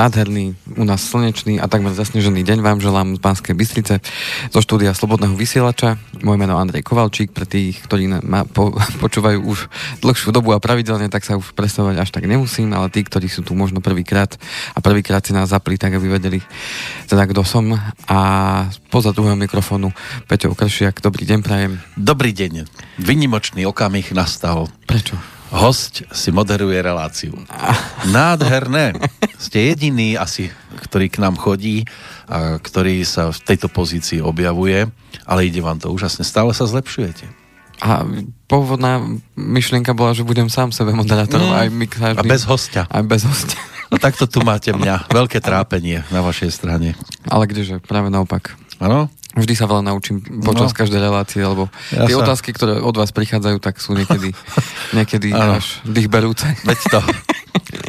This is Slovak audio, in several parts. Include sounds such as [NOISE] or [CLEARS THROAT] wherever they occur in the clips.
Nádherný, u nás slnečný a takmer zasnežený deň vám želám z Banskej Bystrice zo štúdia Slobodného vysielača. Moje meno Andrej Kovalčík, pre tých, ktorí ma po, [LAUGHS] počúvajú už dlhšiu dobu a pravidelne, tak sa už predstavovať až tak nemusím, ale tí, ktorí sú tu možno prvýkrát a prvýkrát si nás zapli, tak aby vedeli teda kto som. A poza druhého mikrofónu Peťo Kršiak, dobrý deň prajem. Dobrý deň. Vynimočný okamih nastal. Prečo? Host si moderuje reláciu. Nádherné. Ste jediný asi, ktorý k nám chodí a ktorý sa v tejto pozícii objavuje, ale ide vám to úžasne. Stále sa zlepšujete. A pôvodná myšlienka bola, že budem sám sebe moderátorom, mm. aj každý. A bez hostia. Aj bez hostia. No takto tu máte mňa. Veľké trápenie na vašej strane. Ale kdeže, práve naopak. Áno? Vždy sa veľa naučím počas no. každej relácie, lebo ja tie sa... otázky, ktoré od vás prichádzajú, tak sú niekedy, [LAUGHS] niekedy až dýchberúce. Veď to.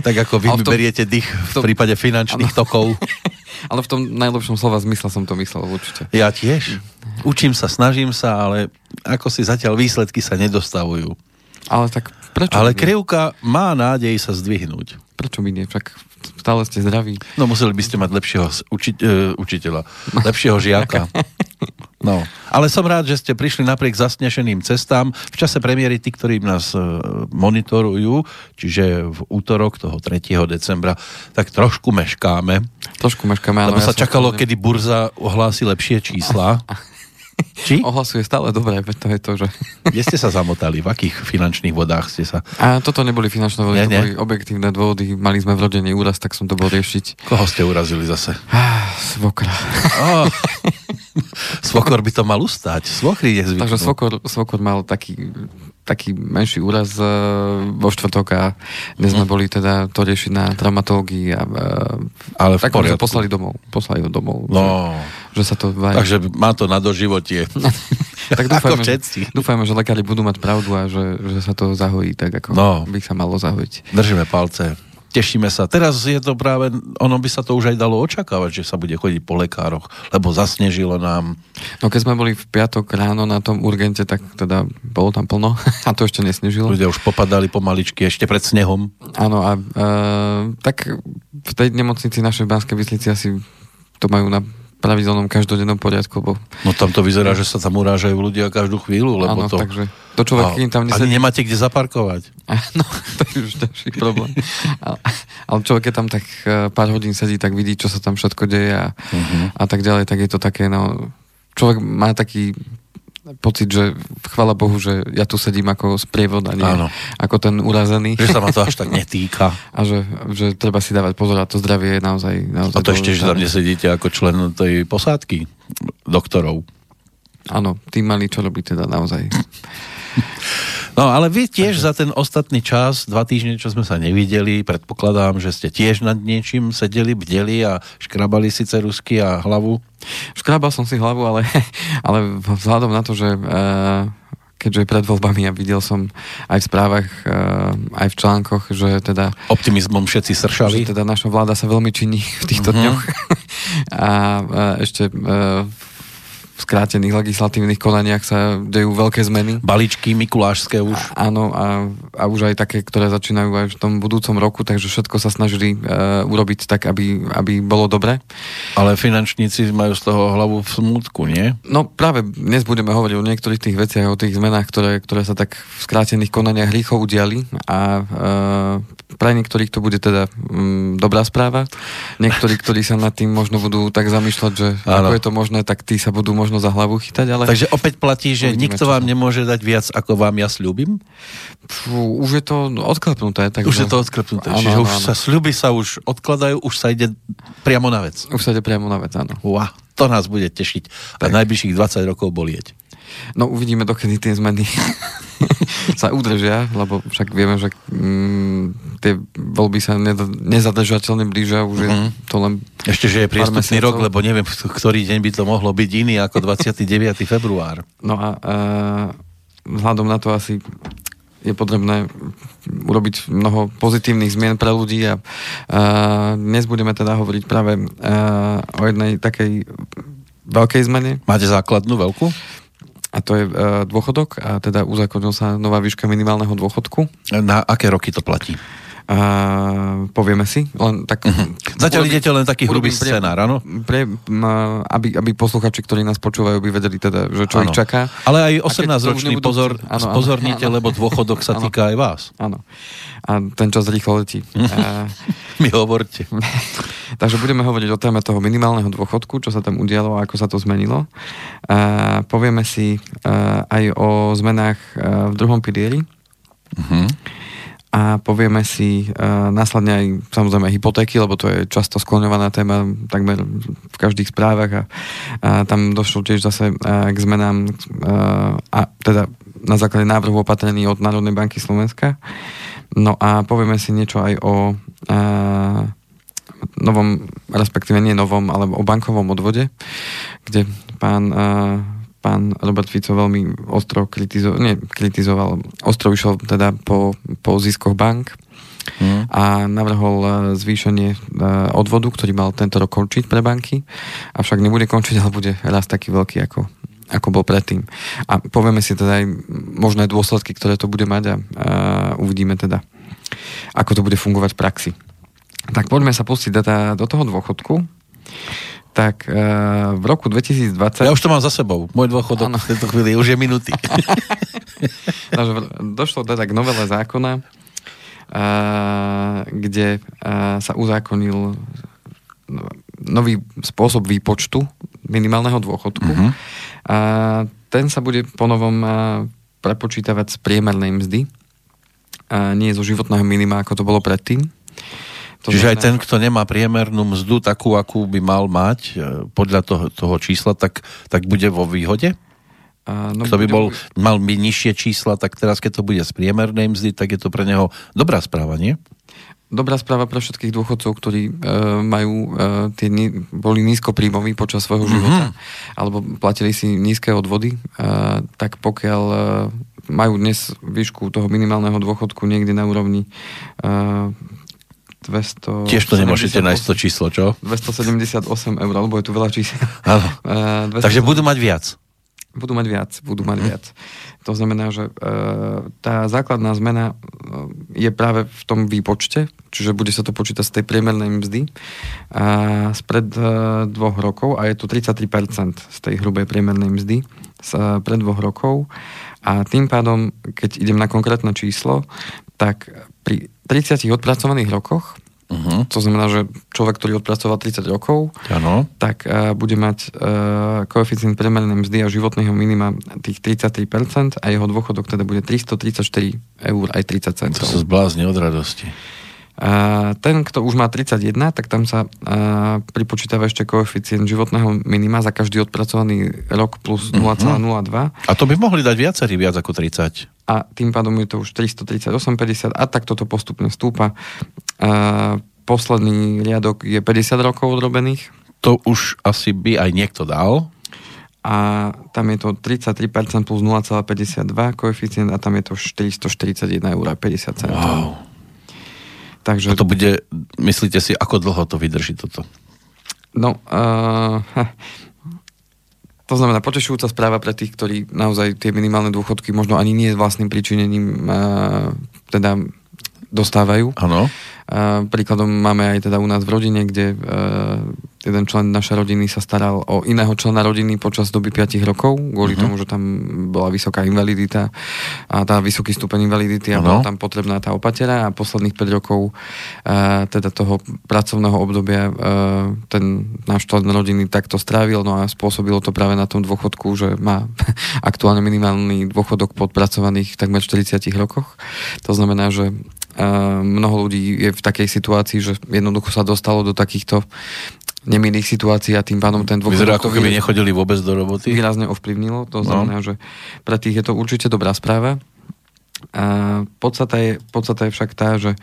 Tak ako vy tom, beriete dých v, tom, v prípade finančných ano. tokov. [LAUGHS] Ale v tom najlepšom slova zmysle som to myslel určite. Ja tiež. Učím sa, snažím sa, ale ako si zatiaľ výsledky sa nedostavujú. Ale tak prečo? Ale krivka má nádej sa zdvihnúť. Prečo mi nie? Však stále ste zdraví. No museli by ste mať lepšieho uči, uh, učiteľa, lepšieho žiaka. [LAUGHS] No, ale som rád, že ste prišli napriek zasnešeným cestám. V čase premiéry tí, ktorí nás uh, monitorujú, čiže v útorok toho 3. decembra, tak trošku meškáme. Trošku meškáme, Lebo ja sa čakalo, kedy burza ohlási lepšie čísla. [LAUGHS] [LAUGHS] Či? Ohlasuje stále dobre, to je to, že... [LAUGHS] Kde ste sa zamotali? V akých finančných vodách ste sa... A toto neboli finančné vody, nie, to boli objektívne dôvody. Mali sme v rodení úraz, tak som to bol riešiť. Koho ste urazili zase? Ah, svokra. Oh. Svokor by to mal ustať. Svokry je zvyknú. Takže svokor, svokor mal taký taký menší úraz uh, vo štvrtok a dnes sme mm. boli teda to riešiť na traumatológii a uh, Ale v tak ho poslali domov. Poslali ho domov. No. Že, že sa to vaj... Takže má to na doživotie. [LAUGHS] tak dúfajme, že, dúfajme, že lekári budú mať pravdu a že, že sa to zahojí tak, ako no. by sa malo zahojiť. Držíme palce tešíme sa. Teraz je to práve, ono by sa to už aj dalo očakávať, že sa bude chodiť po lekároch, lebo zasnežilo nám. No keď sme boli v piatok ráno na tom urgente, tak teda bolo tam plno [LAUGHS] a to ešte nesnežilo. Ľudia už popadali pomaličky ešte pred snehom. Áno a e, tak v tej nemocnici našej Banskej Bystrici asi to majú na pravidelnom každodennom poriadku. Bo... No tam to vyzerá, že sa tam urážajú ľudia každú chvíľu, lebo ano, to... takže to človek, a, tam nesedí... Ani nemáte kde zaparkovať. [LAUGHS] No, to je už ďalší problém. [LAUGHS] ale, ale človek, keď tam tak eh, pár hodín sedí, tak vidí, čo sa tam všetko deje a, uh-huh. a tak ďalej, tak je to také, no... Človek má taký pocit, že chvala Bohu, že ja tu sedím ako sprievod a nie Áno. ako ten urazený. Že sa ma to až tak netýka. [LAUGHS] A že, že treba si dávať pozor a to zdravie je naozaj... naozaj a to ešte, že tam nesedíte ako člen tej posádky doktorov. Áno, tí mali čo robiť teda naozaj. [LAUGHS] No ale vy tiež za ten ostatný čas, dva týždne, čo sme sa nevideli, predpokladám, že ste tiež nad niečím sedeli, bdeli a škrabali si cerusky a hlavu. Škrabal som si hlavu, ale, [LAUGHS] ale vzhľadom na to, že uh, keďže pred voľbami ja videl som aj v správach, uh, aj v článkoch, že teda... Optimizmom všetci sršali. Že teda naša vláda sa veľmi činí v týchto uh-huh. dňoch. [LAUGHS] a uh, ešte uh, skrátených legislatívnych konaniach sa dejú veľké zmeny. Balíčky mikulášské už. A, áno, a, a už aj také, ktoré začínajú aj v tom budúcom roku, takže všetko sa snažili uh, urobiť tak, aby, aby bolo dobre. Ale finančníci majú z toho hlavu v smutku, nie? No práve dnes budeme hovoriť o niektorých tých veciach, o tých zmenách, ktoré, ktoré sa tak v skrátených konaniach rýchlo udiali a uh, pre niektorých to bude teda um, dobrá správa. Niektorí, ktorí sa nad tým možno budú tak zamýšľať, že ano. ako je to možné, tak tí sa budú možno za hlavu chytať, ale... Takže opäť platí, že Uvidíme, nikto vám nemôže dať viac, ako vám ja slúbim? Fú, už je to odklepnuté. Takže... Už je to odklepnuté, ano, čiže ano, už ano. sa sľuby sa už odkladajú, už sa ide priamo na vec. Už sa ide priamo na vec, áno. Uá, to nás bude tešiť a najbližších 20 rokov bolieť. No uvidíme, dokedy tie zmeny [LAUGHS] sa udržia, lebo však vieme, že mm, tie voľby sa nezadržateľne blížia, už mm-hmm. je mhm. to len Ešte, že je priestupný rok, lebo neviem, ktorý deň by to mohlo byť iný ako 29. február. No a e, vzhľadom na to asi je potrebné urobiť mnoho pozitívnych zmien pre ľudí a, a dnes budeme teda hovoriť práve a, o jednej takej veľkej zmene. Máte základnú veľkú? A to je e, dôchodok a teda uzakonil sa nová výška minimálneho dôchodku. Na aké roky to platí? Uh, povieme si. Len tak, uh-huh. Zatiaľ idete len taký hrubý scénár, áno? Pre, aby, aby posluchači, ktorí nás počúvajú, by vedeli teda, že čo ano. ich čaká. Ale aj 18-ročný pozor, ano, spozornite, ano. lebo dôchodok sa ano. týka aj vás. Áno. A ten čas rýchlo letí. uh, [LAUGHS] Mi hovorte. [LAUGHS] takže budeme hovoriť o téme toho minimálneho dôchodku, čo sa tam udialo a ako sa to zmenilo. Uh, povieme si uh, aj o zmenách uh, v druhom pilieri. Uh-huh a povieme si uh, následne aj samozrejme hypotéky, lebo to je často skloňovaná téma takmer v každých správach a, a tam došlo tiež zase uh, k zmenám uh, a teda na základe návrhu opatrení od Národnej banky Slovenska. No a povieme si niečo aj o uh, novom, respektíve nie novom, ale o bankovom odvode, kde pán uh, pán Robert Fico veľmi ostro kritizoval, nie, kritizoval, ostro išiel teda po, po ziskoch bank mm. a navrhol e, zvýšenie e, odvodu, ktorý mal tento rok končiť pre banky, avšak nebude končiť, ale bude raz taký veľký ako, ako bol predtým. A povieme si teda aj možné dôsledky, ktoré to bude mať a, a uvidíme teda, ako to bude fungovať v praxi. Tak poďme sa pustiť teda do toho dôchodku tak uh, v roku 2020... Ja už to mám za sebou. Môj dôchodok ano. v tejto chvíli už je minutý. [LAUGHS] došlo teda k novele zákona, uh, kde uh, sa uzákonil nový spôsob výpočtu minimálneho dôchodku. Uh-huh. A ten sa bude ponovom uh, prepočítavať z priemernej mzdy, a nie zo životného minima, ako to bolo predtým. To Čiže aj ten, kto nemá priemernú mzdu takú, akú by mal mať e, podľa toho, toho čísla, tak, tak bude vo výhode? A, no, kto by bol, mal by nižšie čísla, tak teraz, keď to bude z priemernej mzdy, tak je to pre neho dobrá správa, nie? Dobrá správa pre všetkých dôchodcov, ktorí e, majú, e, tie, boli nízkopríjmoví počas svojho mm-hmm. života, alebo platili si nízke odvody, e, tak pokiaľ e, majú dnes výšku toho minimálneho dôchodku niekde na úrovni e, 200... Tiež to nemôžete nájsť to číslo, čo? 278 eur, lebo je tu veľa čísel. [LAUGHS] Uh, [LAUGHS] Takže budú mať viac. Budú mať viac, budú mať mm. viac. To znamená, že uh, tá základná zmena uh, je práve v tom výpočte, čiže bude sa to počítať z tej priemernej mzdy uh, spred uh, dvoch rokov a je to 33% z tej hrubej priemernej mzdy z uh, pred dvoch rokov a tým pádom, keď idem na konkrétne číslo, tak pri 30 odpracovaných rokoch, uh-huh. to znamená, že človek, ktorý odpracoval 30 rokov, ano. tak uh, bude mať uh, koeficient premernej mzdy a životného minima tých 33% a jeho dôchodok teda bude 334 eur aj 30 centov. To sa zblázni od radosti. A ten, kto už má 31, tak tam sa a, pripočítava ešte koeficient životného minima za každý odpracovaný rok plus 0,02. Uh-huh. A to by mohli dať viacerí viac ako 30. A tým pádom je to už 338,50 a tak toto postupne stúpa. A, posledný riadok je 50 rokov odrobených. To už asi by aj niekto dal. A tam je to 33% plus 0,52 koeficient a tam je to 441,50 eur. Wow. Takže... To bude, myslíte si, ako dlho to vydrží toto? No, uh, [LAUGHS] to znamená potešujúca správa pre tých, ktorí naozaj tie minimálne dôchodky možno ani nie vlastným príčinením uh, teda dostávajú. Áno. Príkladom máme aj teda u nás v rodine, kde uh, jeden člen našej rodiny sa staral o iného člena rodiny počas doby 5 rokov, kvôli uh-huh. tomu, že tam bola vysoká invalidita a tá vysoký stupeň invalidity a bola tam potrebná tá opatera a posledných 5 rokov uh, teda toho pracovného obdobia uh, ten náš člen rodiny takto strávil, no a spôsobilo to práve na tom dôchodku, že má [LAUGHS] aktuálne minimálny dôchodok po odpracovaných takmer 40 rokoch. To znamená, že mnoho ľudí je v takej situácii, že jednoducho sa dostalo do takýchto nemilých situácií a tým pádom ten dôchodok... Vyzerá, ako keby nechodili vôbec do roboty. Výrazne ovplyvnilo. To no. znamená, že pre tých je to určite dobrá správa. A podstata, je, podstata je však tá, že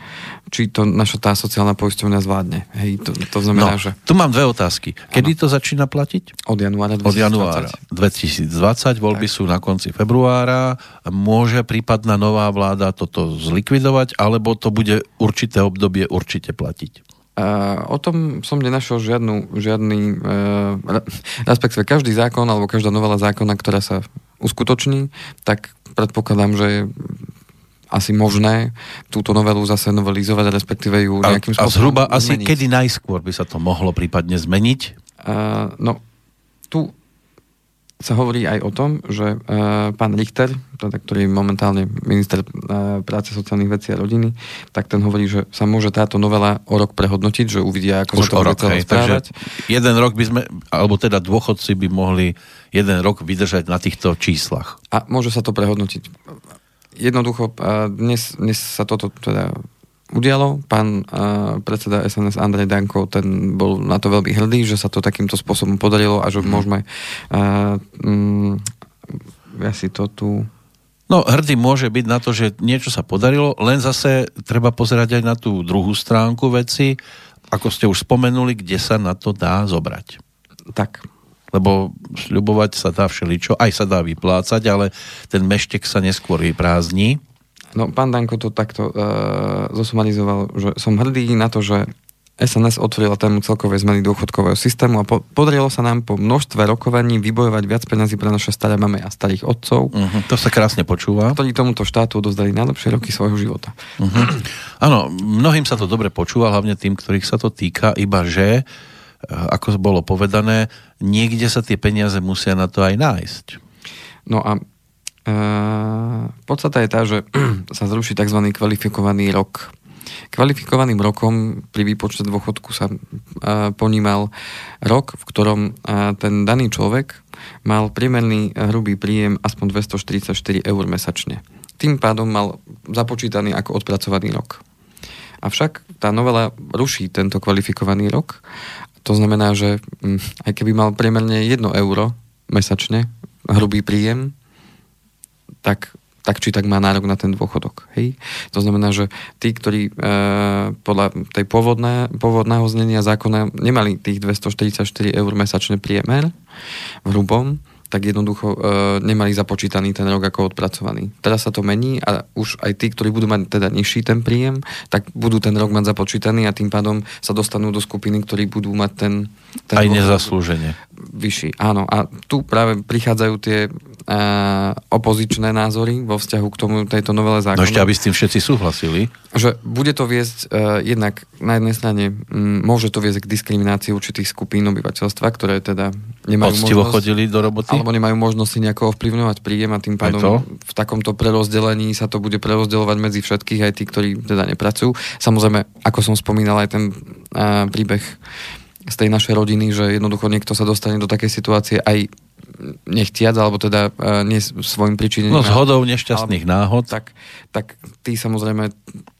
či to naša tá sociálna poisťovňa zvládne. Hej, to, to znamená, no, že... Tu mám dve otázky. Kedy ano. to začína platiť? Od januára 2020. Od januára 2020, voľby tak. sú na konci februára. Môže prípadná nová vláda toto zlikvidovať, alebo to bude určité obdobie určite platiť? O tom som nenašiel žiadnu, žiadny, uh, respektíve každý zákon alebo každá novela zákona, ktorá sa uskutoční, tak predpokladám, že asi možné túto novelu zase novelizovať, respektíve ju nejakým spôsobom A zhruba zmeniť. asi kedy najskôr by sa to mohlo prípadne zmeniť? Uh, no, tu sa hovorí aj o tom, že uh, pán Richter, teda, ktorý je momentálne minister uh, práce, sociálnych vecí a rodiny, tak ten hovorí, že sa môže táto novela o rok prehodnotiť, že uvidia, ako Už sa to bude celé správať. jeden rok by sme, alebo teda dôchodci by mohli jeden rok vydržať na týchto číslach. A môže sa to prehodnotiť. Jednoducho, uh, dnes, dnes sa toto teda udialo. Pán uh, predseda SNS Andrej Danko, ten bol na to veľmi hrdý, že sa to takýmto spôsobom podarilo a že mm. môžeme uh, um, ja si to tu No, hrdý môže byť na to, že niečo sa podarilo, len zase treba pozerať aj na tú druhú stránku veci, ako ste už spomenuli, kde sa na to dá zobrať. Tak. Lebo sľubovať sa dá všeličo, aj sa dá vyplácať, ale ten meštek sa neskôr vyprázdni. No, pán Danko to takto uh, zosumarizoval, že som hrdý na to, že SNS otvorila tému celkovej zmeny dôchodkového systému a po, podarilo sa nám po množstve rokovaní vybojovať viac peniazy pre naše staré mamy a starých otcov. Uh-huh, to sa krásne počúva. Ktorí tomuto štátu odozdali najlepšie roky svojho života. Uh-huh. Áno, mnohým sa to dobre počúva, hlavne tým, ktorých sa to týka, iba že, eh, ako bolo povedané, niekde sa tie peniaze musia na to aj nájsť. No a podstata je tá, že [CLEARS THROAT] sa zruší tzv. kvalifikovaný rok. Kvalifikovaným rokom pri výpočte dôchodku sa ponímal rok, v ktorom ten daný človek mal priemerný hrubý príjem aspoň 244 eur mesačne. Tým pádom mal započítaný ako odpracovaný rok. Avšak tá novela ruší tento kvalifikovaný rok. To znamená, že hm, aj keby mal priemerne 1 euro mesačne hrubý príjem, tak tak či tak má nárok na ten dôchodok. Hej? To znamená, že tí, ktorí e, podľa tej pôvodné, pôvodného znenia zákona nemali tých 244 eur mesačne priemer v hrubom, tak jednoducho e, nemali započítaný ten rok ako odpracovaný. Teraz sa to mení a už aj tí, ktorí budú mať teda nižší ten príjem, tak budú ten rok mať započítaný a tým pádom sa dostanú do skupiny, ktorí budú mať ten... ten aj nezaslúžene. Vyšší, áno. A tu práve prichádzajú tie e, opozičné názory vo vzťahu k tomu tejto novele zákona. No ešte, aby s tým všetci súhlasili. Že bude to viesť e, jednak na jednej strane m, môže to viesť k diskriminácii určitých skupín obyvateľstva, ktoré teda nemajú Poctivo možnosť... chodili do roboty? Alebo nemajú možnosť si nejako ovplyvňovať príjem a tým pádom v takomto prerozdelení sa to bude prerozdeľovať medzi všetkých, aj tí, ktorí teda nepracujú. Samozrejme, ako som spomínal, aj ten uh, príbeh z tej našej rodiny, že jednoducho niekto sa dostane do takej situácie aj nechtiac, alebo teda uh, nie svojim príčinením. No z hodou nešťastných alebo, náhod. Tak, tak tí samozrejme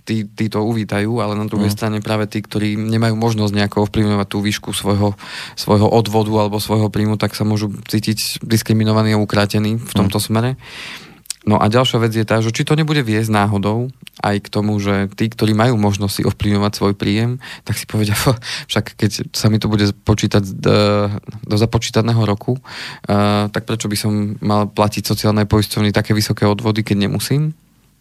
tí, tí to uvítajú, ale na druhej mm. strane práve tí, ktorí nemajú možnosť nejako ovplyvňovať tú výšku svojho, svojho odvodu alebo svojho príjmu, tak sa môžu cítiť diskriminovaní a ukrátení v tomto mm. smere. No a ďalšia vec je tá, že či to nebude viesť náhodou aj k tomu, že tí, ktorí majú možnosť si ovplyvňovať svoj príjem, tak si povedia, však keď sa mi to bude počítať do, do započítaného roku, uh, tak prečo by som mal platiť sociálne poisťovny také vysoké odvody, keď nemusím?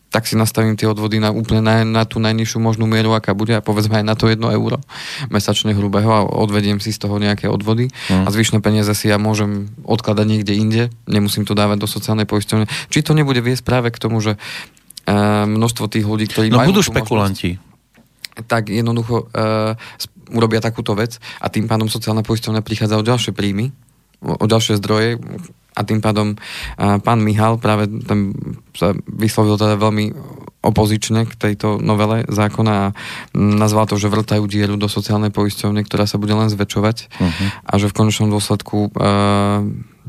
Tak si nastavím tie odvody na úplne na, na tú najnižšiu možnú mieru, aká bude a povedzme aj na to 1 euro mesačne hrubého a odvediem si z toho nejaké odvody mm. a zvyšné peniaze si ja môžem odkladať niekde inde, nemusím to dávať do sociálnej poisťovne. Či to nebude viesť práve k tomu, že uh, množstvo tých ľudí, ktorí no, majú budú špekulanti. Možnosť, tak jednoducho uh, urobia takúto vec a tým pádom sociálna poisťovňa prichádza o ďalšie príjmy, o, ďalšie zdroje, a tým pádom pán Mihal práve ten sa vyslovil teda veľmi opozične k tejto novele zákona a nazval to, že vrtajú dieru do sociálnej poisťovne, ktorá sa bude len zväčšovať uh-huh. a že v konečnom dôsledku uh,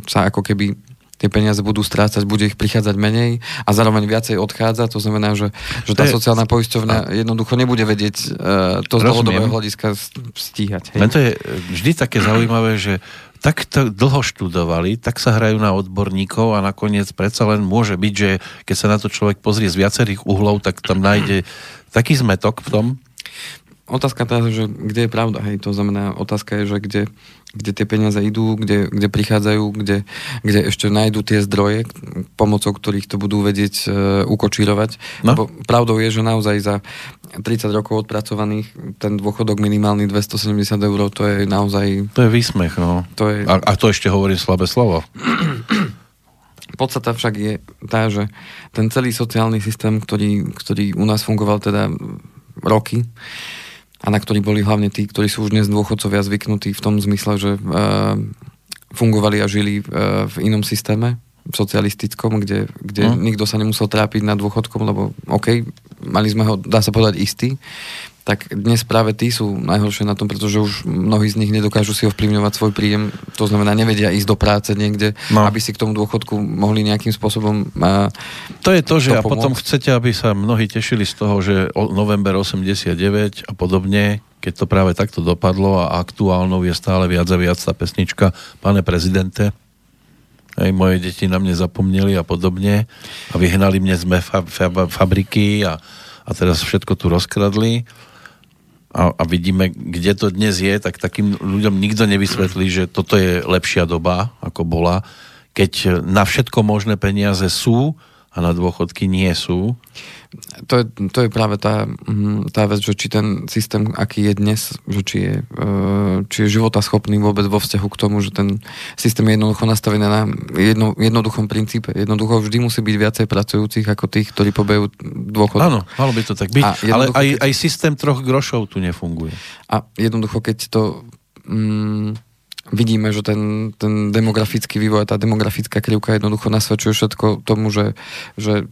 sa ako keby tie peniaze budú strácať, bude ich prichádzať menej a zároveň viacej odchádza, to znamená, že, že tá sociálna poisťovňa jednoducho nebude vedieť uh, to z dlhodobého hľadiska stíhať. Hej. Len to je vždy také zaujímavé, že tak to dlho študovali, tak sa hrajú na odborníkov a nakoniec predsa len môže byť, že keď sa na to človek pozrie z viacerých uhlov, tak tam nájde taký zmetok v tom. Otázka teda, že kde je pravda, hej, to znamená, otázka je, že kde, kde tie peniaze idú, kde, kde prichádzajú, kde, kde ešte nájdú tie zdroje, pomocou ktorých to budú vedieť uh, ukočírovať. No? Lebo pravdou je, že naozaj za 30 rokov odpracovaných ten dôchodok minimálny 270 eur, to je naozaj... To je výsmech, no. To je... A, a to ešte hovorí slabé slovo. [CLEARS THROAT] Podstata však je tá, že ten celý sociálny systém, ktorý, ktorý u nás fungoval teda roky, a na ktorý boli hlavne tí, ktorí sú už dnes dôchodcovia zvyknutí v tom zmysle, že uh, fungovali a žili uh, v inom systéme, socialistickom, kde, kde hmm. nikto sa nemusel trápiť na dôchodkom, lebo OK, mali sme ho, dá sa povedať, istý, tak dnes práve tí sú najhoršie na tom, pretože už mnohí z nich nedokážu si ovplyvňovať svoj príjem, to znamená nevedia ísť do práce niekde, no. aby si k tomu dôchodku mohli nejakým spôsobom a, To je to, že to a potom chcete, aby sa mnohí tešili z toho, že november 89 a podobne, keď to práve takto dopadlo a aktuálnou je stále viac a viac tá pesnička Pane prezidente, aj moje deti na mne zapomneli a podobne. A vyhnali mne z fa- fa- fabriky a, a teraz všetko tu rozkradli a, a vidíme, kde to dnes je, tak takým ľuďom nikto nevysvetlí, že toto je lepšia doba, ako bola, keď na všetko možné peniaze sú a na dôchodky nie sú to je, to je práve tá, mm, tá vec, že či ten systém, aký je dnes, že či je, e, či je schopný vôbec vo vzťahu k tomu, že ten systém je jednoducho nastavený na jedno, jednoduchom princípe. Jednoducho vždy musí byť viacej pracujúcich ako tých, ktorí pobejú dôchod. Áno, malo by to tak byť, ale aj, keď... aj systém troch grošov tu nefunguje. A jednoducho, keď to... Mm, vidíme, že ten, ten demografický vývoj, tá demografická krivka jednoducho nasvedčuje všetko tomu, že, že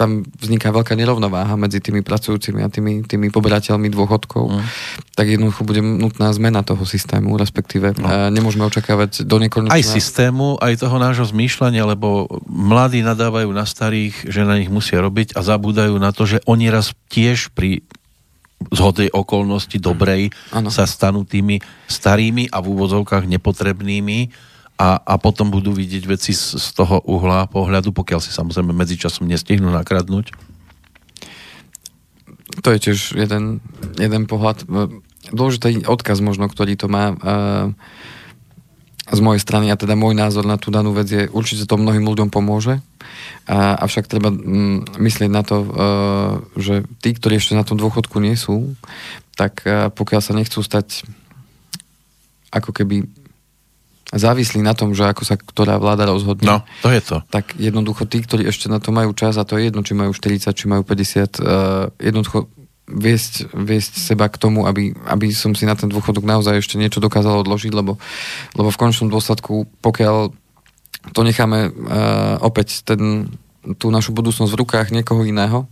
tam vzniká veľká nerovnováha medzi tými pracujúcimi a tými, tými poberateľmi dôchodkov, mm. tak jednoducho bude nutná zmena toho systému, respektíve no. nemôžeme očakávať do nekonečna... Aj systému, aj toho nášho zmýšľania, lebo mladí nadávajú na starých, že na nich musia robiť a zabúdajú na to, že oni raz tiež pri zhodej okolnosti dobrej ano. sa stanú tými starými a v úvodzovkách nepotrebnými a, a potom budú vidieť veci z, z toho uhla pohľadu, pokiaľ si samozrejme medzičasom nestihnú nakradnúť? To je tiež jeden, jeden pohľad. Dôležitý odkaz možno, ktorý to má z mojej strany a teda môj názor na tú danú vec je, určite to mnohým ľuďom pomôže, a, avšak treba mm, myslieť na to, že tí, ktorí ešte na tom dôchodku nie sú, tak pokiaľ sa nechcú stať ako keby závislí na tom, že ako sa ktorá vláda rozhodne. No, to je to. Tak jednoducho tí, ktorí ešte na to majú čas, a to je jedno, či majú 40, či majú 50, uh, eh, jednoducho viesť, viesť seba k tomu, aby, aby som si na ten dôchodok naozaj ešte niečo dokázal odložiť, lebo, lebo v končnom dôsledku, pokiaľ to necháme uh, opäť ten, tú našu budúcnosť v rukách niekoho iného,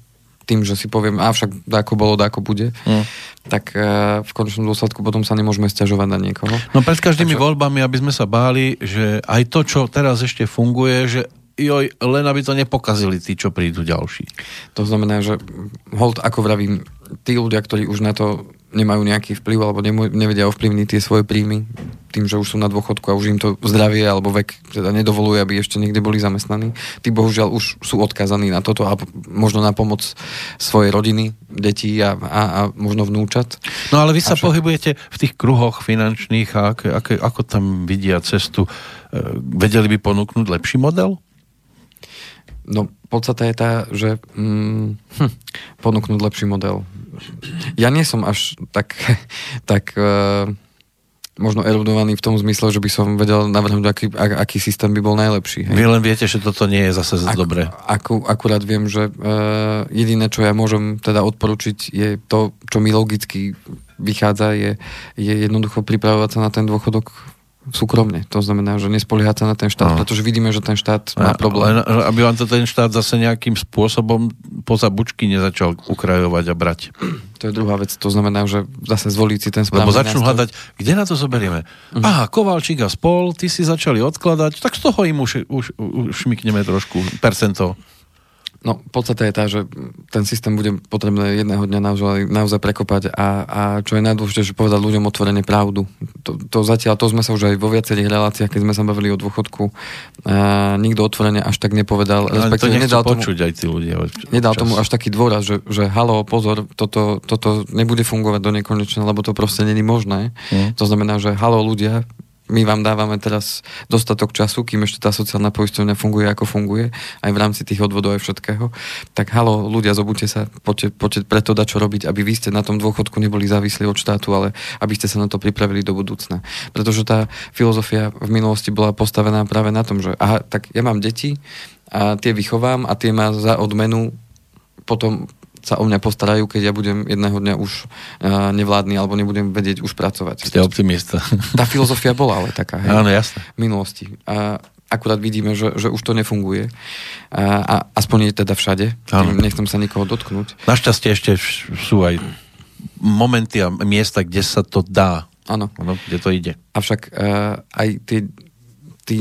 tým, že si poviem, a však ako bolo, ako bude, mm. tak uh, v konečnom dôsledku potom sa nemôžeme stiažovať na niekoho. No pred každými Takže... voľbami, aby sme sa báli, že aj to, čo teraz ešte funguje, že joj, len aby to nepokazili tí, čo prídu ďalší. To znamená, že hold, ako vravím, tí ľudia, ktorí už na to nemajú nejaký vplyv alebo nevedia ovplyvniť tie svoje príjmy tým, že už sú na dôchodku a už im to zdravie alebo vek teda nedovoluje, aby ešte niekde boli zamestnaní. Tí bohužiaľ už sú odkazaní na toto a možno na pomoc svojej rodiny, detí a, a, a možno vnúčat. No ale vy sa čo... pohybujete v tých kruhoch finančných a ak, ak, ako tam vidia cestu? E, vedeli by ponúknuť lepší model? No, podstata je tá, že mm, hm, ponúknuť lepší model. Ja nie som až tak, [LAUGHS] tak uh, možno erudovaný v tom zmysle, že by som vedel navrhnúť, aký, aký systém by bol najlepší. Hej. Vy len viete, že toto nie je zase Ak, dobré. Aku, akurát viem, že uh, jediné, čo ja môžem teda odporučiť, je to, čo mi logicky vychádza, je, je jednoducho pripravovať sa na ten dôchodok súkromne. To znamená, že nespoliehať sa na ten štát, no. pretože vidíme, že ten štát má problém. Len, aby vám to ten štát zase nejakým spôsobom poza bučky nezačal ukrajovať a brať. To je druhá vec. To znamená, že zase zvoliť si ten správny Lebo začnú nástroj. hľadať, kde na to zoberieme. Uh-huh. Aha, Kovalčík a spol, ty si začali odkladať, tak z toho im už, už, už šmikneme trošku percento. No, podstate je tá, že ten systém bude potrebné jedného dňa naozaj, naozaj prekopať a, a čo je najdôležitejšie, povedať ľuďom otvorene pravdu. To, to zatiaľ, to sme sa už aj vo viacerých reláciách, keď sme sa bavili o dôchodku, a nikto otvorene až tak nepovedal. Ale to nedal počuť tomu, aj tí ľudia. Nedal čas. tomu až taký dôraz, že, že halo, pozor, toto, toto nebude fungovať do nekonečna, lebo to proste není možné. Mm. To znamená, že halo ľudia, my vám dávame teraz dostatok času, kým ešte tá sociálna poisťovňa funguje ako funguje, aj v rámci tých odvodov aj všetkého, tak halo, ľudia, zobudte sa, poďte, poďte preto dať čo robiť, aby vy ste na tom dôchodku neboli závislí od štátu, ale aby ste sa na to pripravili do budúcna. Pretože tá filozofia v minulosti bola postavená práve na tom, že aha, tak ja mám deti a tie vychovám a tie ma za odmenu potom sa o mňa postarajú, keď ja budem jedného dňa už uh, nevládny alebo nebudem vedieť už pracovať. Ste optimista. Tá filozofia bola ale taká. Hej, Áno, jasne. V minulosti. A akurát vidíme, že, že už to nefunguje. A, a aspoň je teda všade. Nechcem sa nikoho dotknúť. Našťastie ešte sú aj momenty a miesta, kde sa to dá. Áno. Kde to ide. Avšak uh, aj tie, tí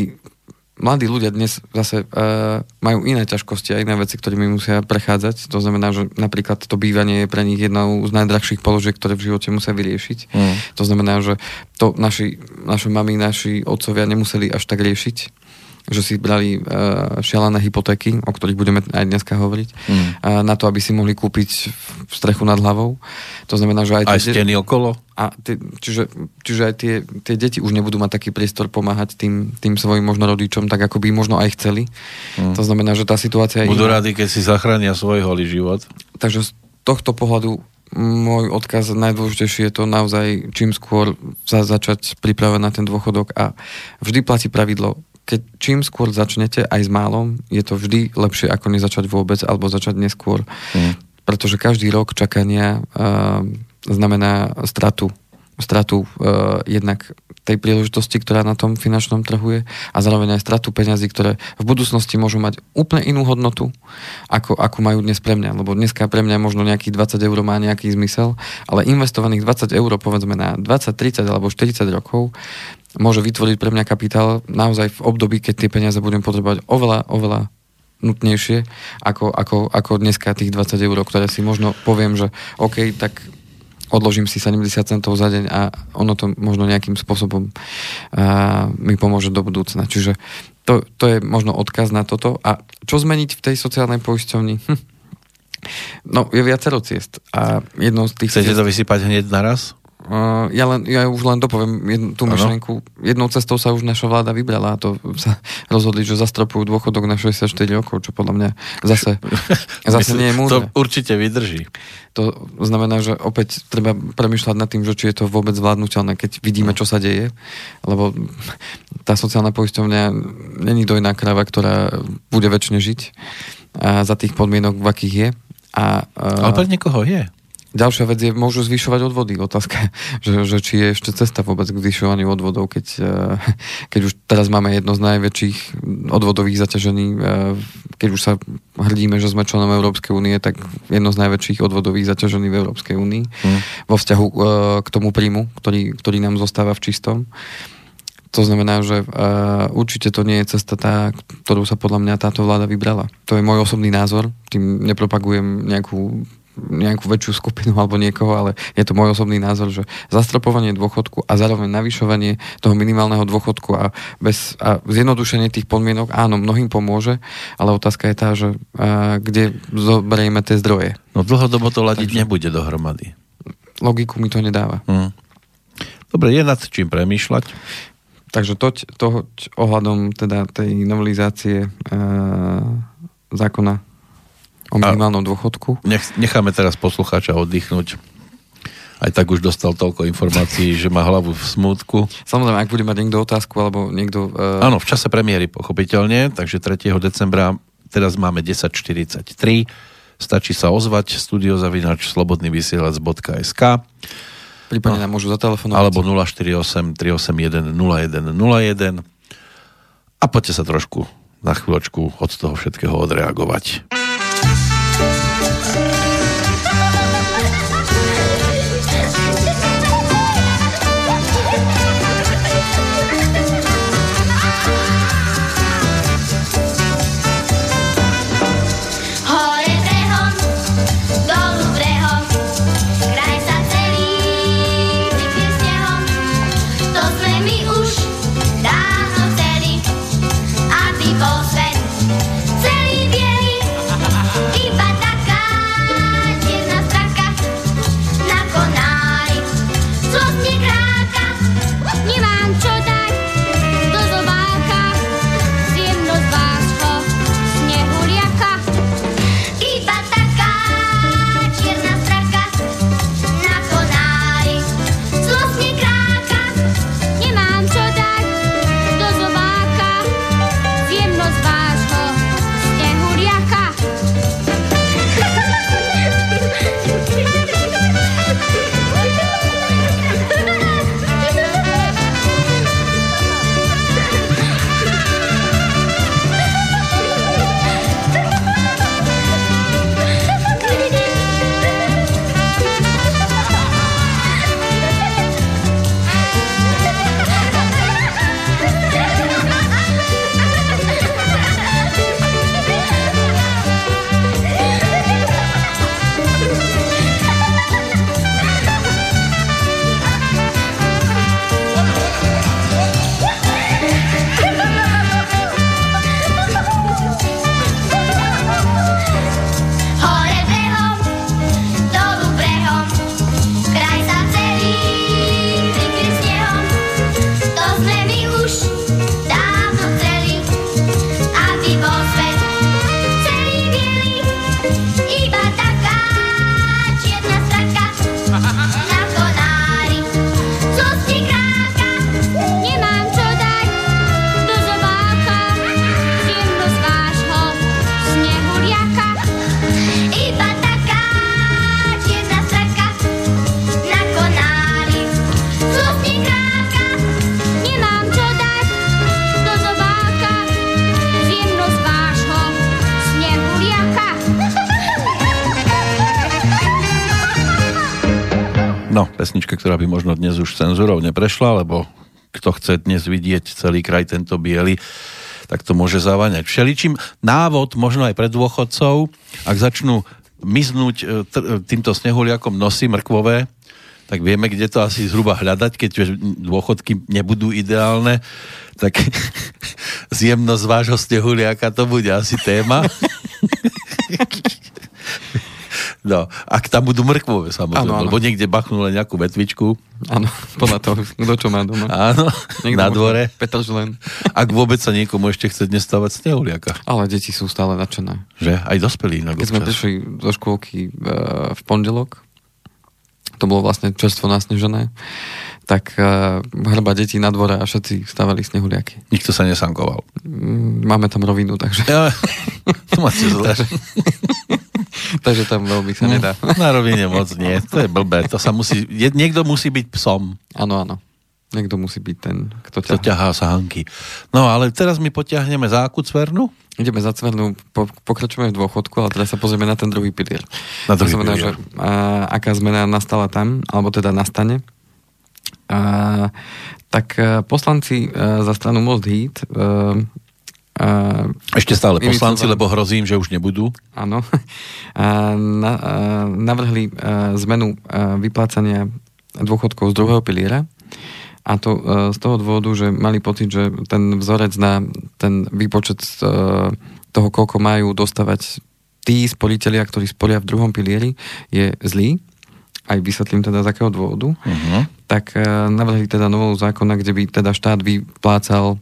mladí ľudia dnes zase uh, majú iné ťažkosti a iné veci, ktorými musia prechádzať. To znamená, že napríklad to bývanie je pre nich jednou z najdrahších položiek, ktoré v živote musia vyriešiť. Mm. To znamená, že to naši, naše mami, naši otcovia nemuseli až tak riešiť že si brali uh, šialené hypotéky, o ktorých budeme aj dneska hovoriť, mm. uh, na to, aby si mohli kúpiť strechu nad hlavou. To znamená, že aj... Aj steny okolo? A tie, čiže, čiže aj tie, tie deti už nebudú mať taký priestor pomáhať tým, tým svojim možno rodičom, tak ako by možno aj chceli. Mm. To znamená, že tá situácia... Budú iná. radi, keď si zachránia svoj holý život. Takže z tohto pohľadu môj odkaz najdôležitejší je to naozaj čím skôr sa začať pripravať na ten dôchodok a vždy platí pravidlo, keď čím skôr začnete aj s málom, je to vždy lepšie ako nezačať vôbec alebo začať neskôr. Mm. Pretože každý rok čakania uh, znamená stratu stratu uh, jednak tej príležitosti, ktorá na tom finančnom trhu je a zároveň aj stratu peňazí, ktoré v budúcnosti môžu mať úplne inú hodnotu, ako, ako majú dnes pre mňa. Lebo dneska pre mňa možno nejakých 20 eur má nejaký zmysel, ale investovaných 20 eur povedzme na 20, 30 alebo 40 rokov môže vytvoriť pre mňa kapitál naozaj v období, keď tie peniaze budem potrebovať oveľa, oveľa nutnejšie ako, ako, ako dneska tých 20 eur, ktoré si možno poviem, že OK, tak odložím si 70 centov za deň a ono to možno nejakým spôsobom uh, mi pomôže do budúcna. Čiže to, to je možno odkaz na toto. A čo zmeniť v tej sociálnej poisťovni? Hm. No, je viacero ciest. A jednou z tých Chcete ciest... to vysypať hneď naraz? Uh, ja, len, ja už len dopoviem jednu, tú ano. myšlienku. Jednou cestou sa už naša vláda vybrala a to sa [LAUGHS] rozhodli, že zastropujú dôchodok na 64 rokov, čo podľa mňa zase, [LAUGHS] zase nie je múdre. To určite vydrží. To znamená, že opäť treba premyšľať nad tým, že či je to vôbec zvládnutelné, keď vidíme, čo sa deje, lebo tá sociálna poisťovňa není dojná krava, ktorá bude väčšine žiť a za tých podmienok, v akých je. A, uh, Ale pre niekoho je. Ďalšia vec je, môžu zvyšovať odvody. Otázka, [LAUGHS] že, že či je ešte cesta vôbec k zvyšovaniu odvodov, keď, eh, [LAUGHS] keď už teraz máme jedno z najväčších odvodových zaťažení, eh, keď už sa hrdíme, že sme členom Európskej únie, tak jedno z najväčších odvodových zaťažení v Európskej únii hmm. vo vzťahu eh, k tomu príjmu, ktorý, ktorý nám zostáva v čistom. To znamená, že uh, určite to nie je cesta tá, ktorú sa podľa mňa táto vláda vybrala. To je môj osobný názor, tým nepropagujem nejakú nejakú väčšiu skupinu alebo niekoho, ale je to môj osobný názor, že zastropovanie dôchodku a zároveň navyšovanie toho minimálneho dôchodku a, bez, a zjednodušenie tých podmienok, áno, mnohým pomôže, ale otázka je tá, že a, kde zoberieme tie zdroje. No dlhodobo to ladiť Takže, nebude dohromady. Logiku mi to nedáva. Hmm. Dobre, je nad čím premýšľať. Takže toť, toť ohľadom teda tej novelizácie e, zákona O minimálnom dôchodku? Nech, necháme teraz poslucháča oddychnúť. Aj tak už dostal toľko informácií, že má hlavu v smútku. Samozrejme, ak bude mať niekto otázku, alebo niekto... Uh... Áno, v čase premiéry pochopiteľne, takže 3. decembra teraz máme 10.43. Stačí sa ozvať studiozavinač slobodnyvysielac.sk Prípadne no, nám môžu zatelefonovať. Alebo 048 381 0101 a poďte sa trošku na chvíľočku od toho všetkého odreagovať. Pesnička, dnes už cenzúrou neprešla, lebo kto chce dnes vidieť celý kraj tento biely, tak to môže zaváňať všeličím. Návod možno aj pre dôchodcov, ak začnú miznúť e, týmto snehuliakom nosy mrkvové, tak vieme, kde to asi zhruba hľadať, keď dôchodky nebudú ideálne, tak [LAUGHS] zjemnosť vášho snehuliaka to bude asi téma. [LAUGHS] No, ak tam budú mrkvové, samozrejme, ano, ano. lebo niekde bachnú len nejakú vetvičku. Áno, [LAUGHS] podľa toho, kto čo má doma. Áno, [LAUGHS] na dvore. len. Ak vôbec sa niekomu ešte chce dnes stavať snehuliaka. Ale deti sú stále nadšené. Že? Aj dospelí inak Keď sme prišli do škôlky uh, v pondelok, to bolo vlastne čerstvo nasnežené, tak uh, hrba detí na dvore a všetci stavali snehuliaky. Nikto sa nesankoval. Mm, máme tam rovinu, takže... Ja, to máte zle. Takže [LAUGHS] tam veľmi sa nedá. Na rovine moc nie, to je blbé. To sa musí, niekto musí byť psom. Áno, áno. Niekto musí byť ten, kto ťahá. Kto ťahá sánky. No ale teraz my potiahneme akú cvernu? Ideme za cvernu, po, pokračujeme v dôchodku, ale teraz sa pozrieme na ten druhý pilier. Na druhý znamená, pilier. že a, aká zmena nastala tam, alebo teda nastane. A, tak a, poslanci a, za stranu Most Heat a, Uh, Ešte stále poslanci, lebo hrozím, že už nebudú. Áno. [LAUGHS] Uh, na, uh, navrhli uh, zmenu uh, vyplácania dôchodkov z druhého piliera. A to uh, z toho dôvodu, že mali pocit, že ten vzorec na ten výpočet uh, toho, koľko majú dostávať tí sporiteľia, ktorí sporia v druhom pilieri, je zlý. Aj vysvetlím teda z akého dôvodu. Uh-huh. Tak uh, navrhli teda novú zákona, kde by teda štát vyplácal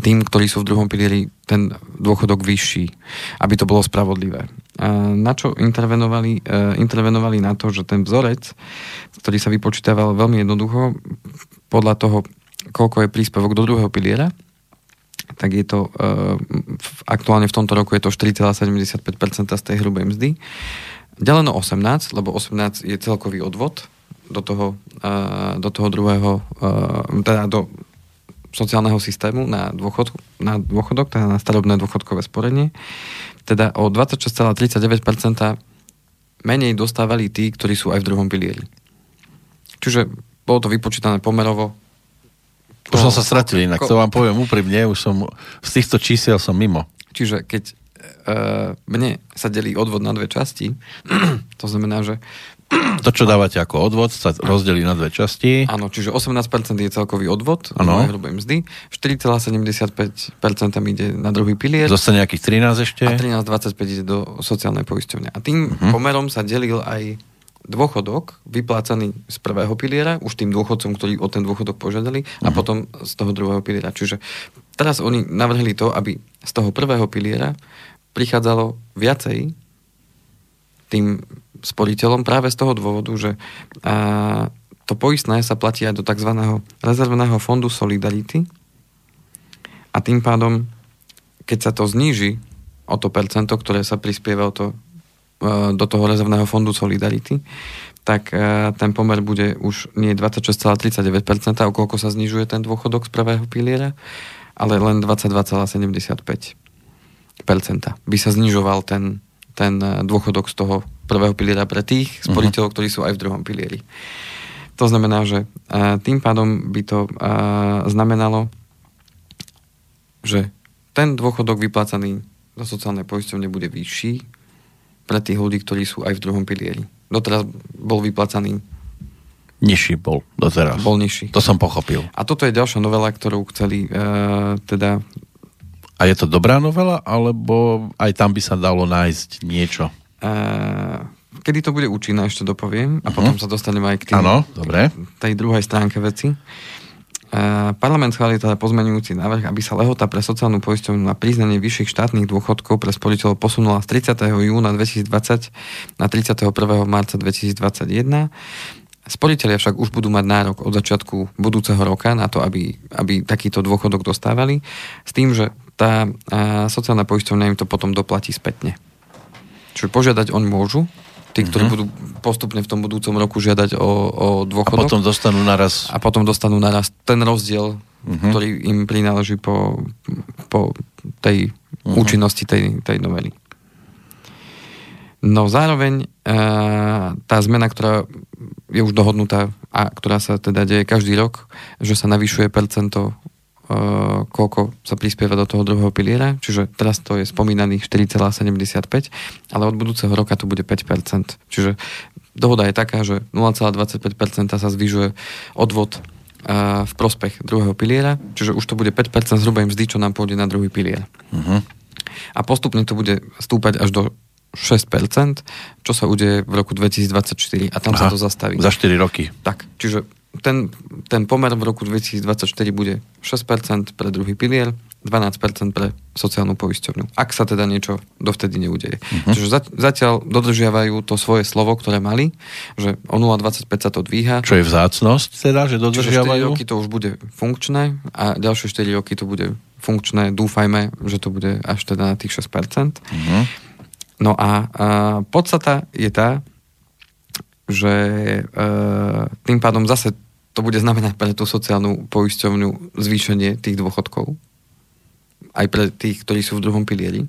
tým, ktorí sú v druhom pilieri, ten dôchodok vyšší, aby to bolo spravodlivé. Na čo intervenovali? E, intervenovali na to, že ten vzorec, ktorý sa vypočítaval veľmi jednoducho, podľa toho, koľko je príspevok do druhého piliera, tak je to e, aktuálne v tomto roku je to 4,75% z tej hrubej mzdy. Deleno 18, lebo 18 je celkový odvod do toho, e, do toho druhého, teda do sociálneho systému na, dôchod, na dôchodok, teda na starobné dôchodkové sporenie, teda o 26,39% menej dostávali tí, ktorí sú aj v druhom pilieri. Čiže bolo to vypočítané pomerovo. Už som sa stratil inak, to vám poviem úprimne, už som z týchto čísiel som mimo. Čiže keď e, mne sa delí odvod na dve časti, [CLEARS THROAT] to znamená, že to, čo dávate ako odvod, sa rozdelí na dve časti. Áno, čiže 18% je celkový odvod ano. z hrubej mzdy, 4,75% ide na druhý pilier. Zostane nejakých 13 ešte. A 13,25 ide do sociálnej poisťovne. A tým uh-huh. pomerom sa delil aj dôchodok vyplácaný z prvého piliera, už tým dôchodcom, ktorí o ten dôchodok požiadali, a mhm. potom z toho druhého piliera. Čiže teraz oni navrhli to, aby z toho prvého piliera prichádzalo viacej tým sporiteľom práve z toho dôvodu, že a, to poistné sa platí aj do tzv. rezervného fondu Solidarity a tým pádom, keď sa to zníži o to percento, ktoré sa prispieva o to, do toho rezervného fondu Solidarity, tak e, ten pomer bude už nie 26,39%, o koľko sa znižuje ten dôchodok z prvého piliera, ale len 22,75% by sa znižoval ten, ten e, dôchodok z toho prvého piliera pre tých mhm. sporiteľov, uh-huh. ktorí sú aj v druhom pilieri. To znamená, že tým pádom by to znamenalo, že ten dôchodok vyplácaný do sociálnej poisťovne bude vyšší pre tých ľudí, ktorí sú aj v druhom pilieri. Doteraz bol vyplácaný Nižší bol doteraz. Bol nižší. To som pochopil. A toto je ďalšia novela, ktorú chceli uh, teda... A je to dobrá novela, alebo aj tam by sa dalo nájsť niečo? kedy to bude účinné, ešte dopoviem a uh-huh. potom sa dostaneme aj k tým, ano, dobre. tej druhej stránke veci. Parlament schválil teda pozmenujúci návrh, aby sa lehota pre sociálnu poisťovňu na priznanie vyšších štátnych dôchodkov pre sporiteľov posunula z 30. júna 2020 na 31. marca 2021. Sporiteľia však už budú mať nárok od začiatku budúceho roka na to, aby, aby takýto dôchodok dostávali, s tým, že tá sociálna poisťovňa im to potom doplatí spätne. Čiže požiadať on môžu, tí, ktorí mm-hmm. budú postupne v tom budúcom roku žiadať o, o dôchodok. A potom dostanú naraz... A potom dostanú naraz ten rozdiel, mm-hmm. ktorý im prináleží po, po tej mm-hmm. účinnosti tej, tej novely. No zároveň tá zmena, ktorá je už dohodnutá a ktorá sa teda deje každý rok, že sa navyšuje percento koľko sa prispieva do toho druhého piliera, čiže teraz to je spomínaných 4,75, ale od budúceho roka to bude 5%. Čiže dohoda je taká, že 0,25% sa zvyšuje odvod v prospech druhého piliera, čiže už to bude 5% zhruba mzdy, čo nám pôjde na druhý pilier. Uh-huh. A postupne to bude stúpať až do 6%, čo sa udeje v roku 2024 a tam Aha, sa to zastaví. Za 4 roky. Tak, čiže ten, ten pomer v roku 2024 bude 6% pre druhý pilier, 12% pre sociálnu poisťovňu. Ak sa teda niečo dovtedy neudeje. Uh-huh. Čiže zatiaľ dodržiavajú to svoje slovo, ktoré mali, že o 0,25 sa to dvíha. Čo je vzácnosť teda, že dodržiavajú? Čiže 4 roky to už bude funkčné a ďalšie 4 roky to bude funkčné. Dúfajme, že to bude až teda na tých 6%. Uh-huh. No a, a podstata je tá, že e, tým pádom zase to bude znamenať pre tú sociálnu poisťovňu zvýšenie tých dôchodkov aj pre tých, ktorí sú v druhom pilieri.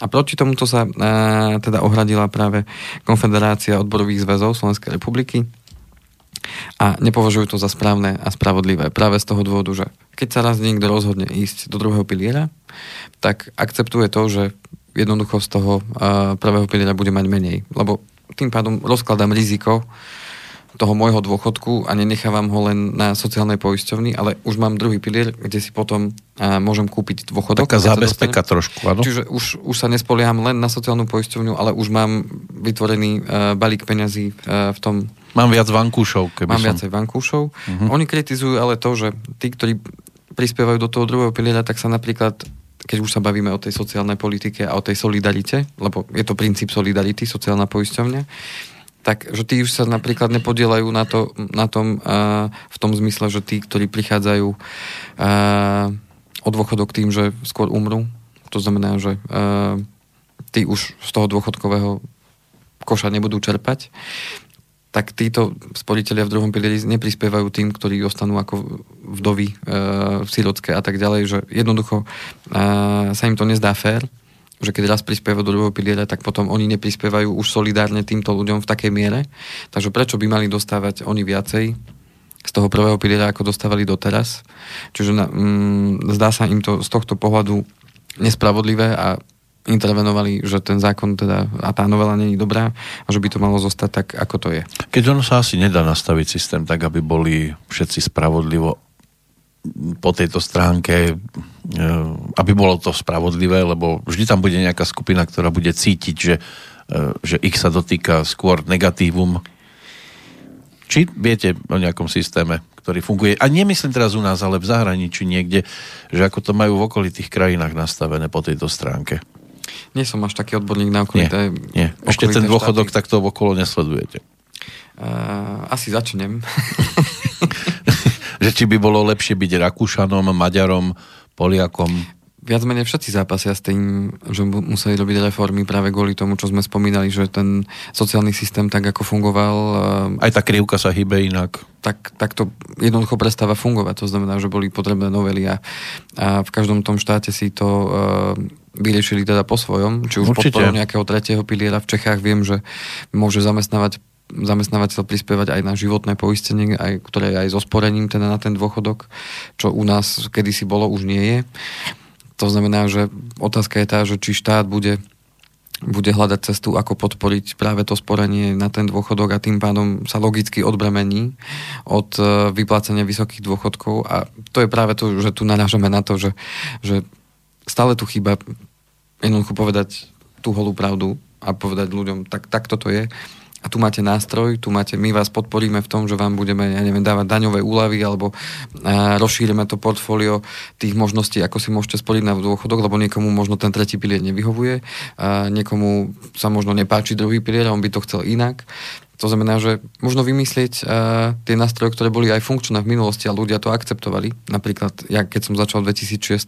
A proti tomuto sa e, teda ohradila práve Konfederácia odborových zväzov Slovenskej republiky a nepovažujú to za správne a spravodlivé. Práve z toho dôvodu, že keď sa raz niekto rozhodne ísť do druhého piliera, tak akceptuje to, že jednoducho z toho e, prvého piliera bude mať menej. Lebo tým pádom rozkladám riziko toho môjho dôchodku a nenechávam ho len na sociálnej poisťovni, ale už mám druhý pilier, kde si potom a, môžem kúpiť dôchodok. Taká zábezpeka trošku, áno. Čiže už, už sa nespolieham len na sociálnu poisťovňu, ale už mám vytvorený uh, balík peňazí uh, v tom... Mám viac vankúšov. Keby mám som... viacej vankúšov. Uh-huh. Oni kritizujú ale to, že tí, ktorí prispievajú do toho druhého piliera, tak sa napríklad keď už sa bavíme o tej sociálnej politike a o tej solidarite, lebo je to princíp solidarity, sociálna poisťovňa, tak, že tí už sa napríklad nepodielajú na, to, na tom uh, v tom zmysle, že tí, ktorí prichádzajú uh, o dôchodok tým, že skôr umrú, to znamená, že uh, tí už z toho dôchodkového koša nebudú čerpať, tak títo sporiteľia v druhom pilieri neprispievajú tým, ktorí ostanú ako vdovy, e, sirocké a tak ďalej, že jednoducho e, sa im to nezdá fér že keď raz prispievajú do druhého piliera, tak potom oni neprispievajú už solidárne týmto ľuďom v takej miere. Takže prečo by mali dostávať oni viacej z toho prvého piliera, ako dostávali doteraz? Čiže na, mm, zdá sa im to z tohto pohľadu nespravodlivé a intervenovali, že ten zákon teda a tá novela je dobrá a že by to malo zostať tak, ako to je. Keď ono sa asi nedá nastaviť systém tak, aby boli všetci spravodlivo po tejto stránke, e, aby bolo to spravodlivé, lebo vždy tam bude nejaká skupina, ktorá bude cítiť, že, e, že ich sa dotýka skôr negatívum. Či viete o nejakom systéme, ktorý funguje, a nemyslím teraz u nás, ale v zahraničí niekde, že ako to majú v okolitých krajinách nastavené po tejto stránke? Nie som až taký odborník na okolité... Nie, nie. Ešte ten dôchodok štáty. takto okolo nesledujete. Uh, asi začnem. [LAUGHS] že či by bolo lepšie byť Rakúšanom, Maďarom, Poliakom? Viac menej všetci zápasia s tým, že museli robiť reformy práve kvôli tomu, čo sme spomínali, že ten sociálny systém tak, ako fungoval... Aj tá krivka sa hýbe inak. Tak, tak to jednoducho prestáva fungovať. To znamená, že boli potrebné novely a, a v každom tom štáte si to uh, vyriešili teda po svojom. Či už Určite. podporou nejakého tretieho piliera v Čechách viem, že môže zamestnávať zamestnávateľ prispievať aj na životné poistenie, aj, ktoré je aj so sporením teda na ten dôchodok, čo u nás kedysi bolo, už nie je. To znamená, že otázka je tá, že či štát bude bude hľadať cestu, ako podporiť práve to sporenie na ten dôchodok a tým pádom sa logicky odbremení od e, vyplácania vysokých dôchodkov a to je práve to, že tu narážame na to, že, že stále tu chýba jednoducho povedať tú holú pravdu a povedať ľuďom, tak, tak toto je a tu máte nástroj, tu máte, my vás podporíme v tom, že vám budeme, ja neviem, dávať daňové úlavy alebo a, rozšírime to portfólio tých možností, ako si môžete sporiť na dôchodok, lebo niekomu možno ten tretí pilier nevyhovuje, a niekomu sa možno nepáči druhý pilier on by to chcel inak. To znamená, že možno vymyslieť uh, tie nástroje, ktoré boli aj funkčné v minulosti a ľudia to akceptovali. Napríklad, ja keď som začal v 2006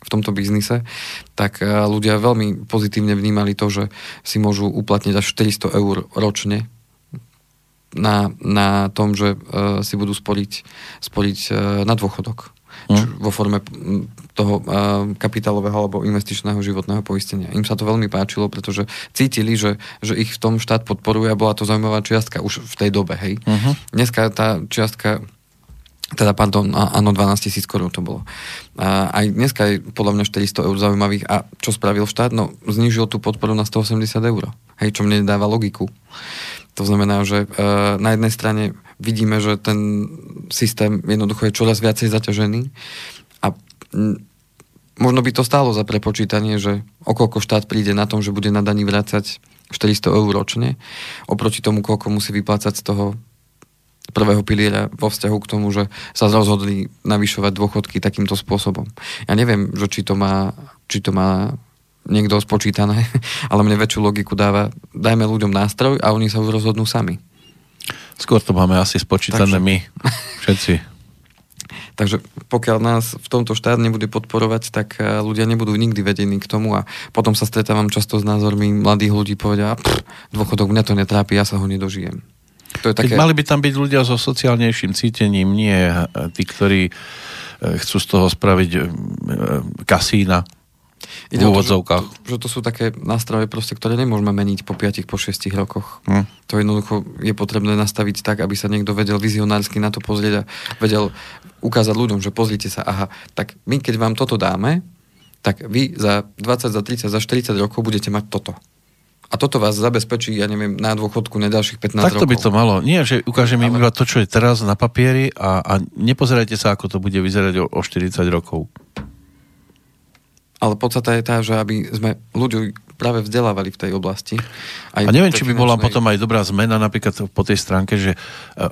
v tomto biznise, tak uh, ľudia veľmi pozitívne vnímali to, že si môžu uplatniť až 400 eur ročne na, na tom, že uh, si budú sporiť, sporiť uh, na dôchodok. Hm. vo forme toho uh, kapitálového alebo investičného životného poistenia. Im sa to veľmi páčilo, pretože cítili, že, že ich v tom štát podporuje a bola to zaujímavá čiastka už v tej dobe. Hej. Uh-huh. Dneska tá čiastka teda pardon, áno, 12 tisíc korún to bolo. A aj dneska je podľa mňa 400 eur zaujímavých. A čo spravil štát? No, znižil tú podporu na 180 eur. Hej, čo mne dáva logiku. To znamená, že e, na jednej strane vidíme, že ten systém jednoducho je čoraz viacej zaťažený a možno by to stálo za prepočítanie, že okolko štát príde na tom, že bude na daní vrácať 400 eur ročne, oproti tomu, koľko musí vyplácať z toho prvého piliera vo vzťahu k tomu, že sa rozhodli navyšovať dôchodky takýmto spôsobom. Ja neviem, že či to má, či to má niekto spočítané, [LAUGHS] ale mne väčšiu logiku dáva, dajme ľuďom nástroj a oni sa už rozhodnú sami. Skôr to máme asi spočítané Takže... my, [LAUGHS] všetci. Takže pokiaľ nás v tomto štát nebude podporovať, tak eh, ľudia nebudú nikdy vedení k tomu a potom sa stretávam často s názormi mladých ľudí, povedia, dôchodok mňa to netrápi, ja sa ho nedožijem. To je také... Mali by tam byť ľudia so sociálnejším cítením, nie eh, tí, ktorí eh, chcú z toho spraviť kasína Ide v úvodzovkách. To, že, že to sú také nástroje, proste, ktoré nemôžeme meniť po 5, po 6 rokoch. Hm. To jednoducho je potrebné nastaviť tak, aby sa niekto vedel vizionársky na to pozrieť a vedel ukázať ľuďom, že pozrite sa, aha, tak my keď vám toto dáme, tak vy za 20, za 30, za 40 rokov budete mať toto. A toto vás zabezpečí, ja neviem, na dôchodku na ďalších 15 Takto rokov. by to malo. Nie, že ukážeme Ale... iba to, čo je teraz na papieri a, a nepozerajte sa, ako to bude vyzerať o, o 40 rokov. Ale podstata je tá, že aby sme ľudí práve vzdelávali v tej oblasti. Aj a neviem, či by bola potom aj dobrá zmena napríklad po tej stránke, že e,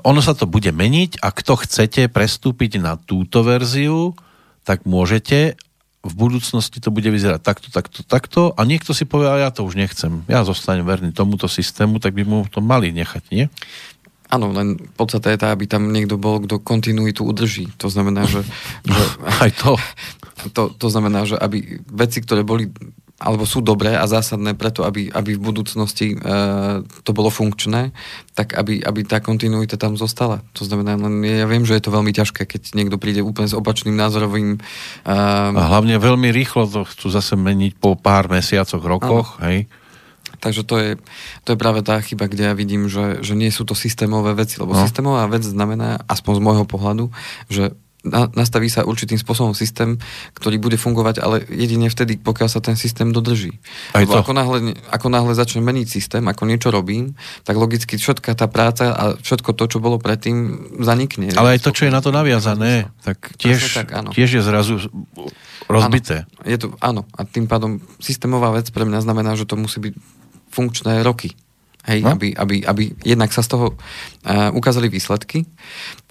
ono sa to bude meniť a kto chcete prestúpiť na túto verziu, tak môžete, v budúcnosti to bude vyzerať takto, takto, takto a niekto si povie, a ja to už nechcem, ja zostanem verný tomuto systému, tak by mu to mali nechať, nie? Áno, len podstata je tá, aby tam niekto bol, kto kontinuitu udrží. To znamená, že... [LAUGHS] že Aj to. [LAUGHS] to. To znamená, že aby veci, ktoré boli alebo sú dobré a zásadné preto, aby, aby v budúcnosti e, to bolo funkčné, tak aby, aby tá kontinuita tam zostala. To znamená, len ja viem, že je to veľmi ťažké, keď niekto príde úplne s opačným názorovým... E, a hlavne veľmi rýchlo to chcú zase meniť po pár mesiacoch, rokoch, áno. hej? Takže to je, to je práve tá chyba, kde ja vidím, že, že nie sú to systémové veci, lebo no. systémová vec znamená, aspoň z môjho pohľadu, že na, nastaví sa určitým spôsobom systém, ktorý bude fungovať, ale jedine vtedy, pokiaľ sa ten systém dodrží. Aj Lebo to. Ako, náhle, ako náhle začne meniť systém, ako niečo robím, tak logicky všetká tá práca a všetko to, čo bolo predtým, zanikne. Ale aj to, čo je na to naviazané, tak tiež, tak, áno. tiež je zrazu rozbité. Áno, je to, áno. A tým pádom systémová vec pre mňa znamená, že to musí byť funkčné roky. Hej, no? aby, aby, aby jednak sa z toho uh, ukázali výsledky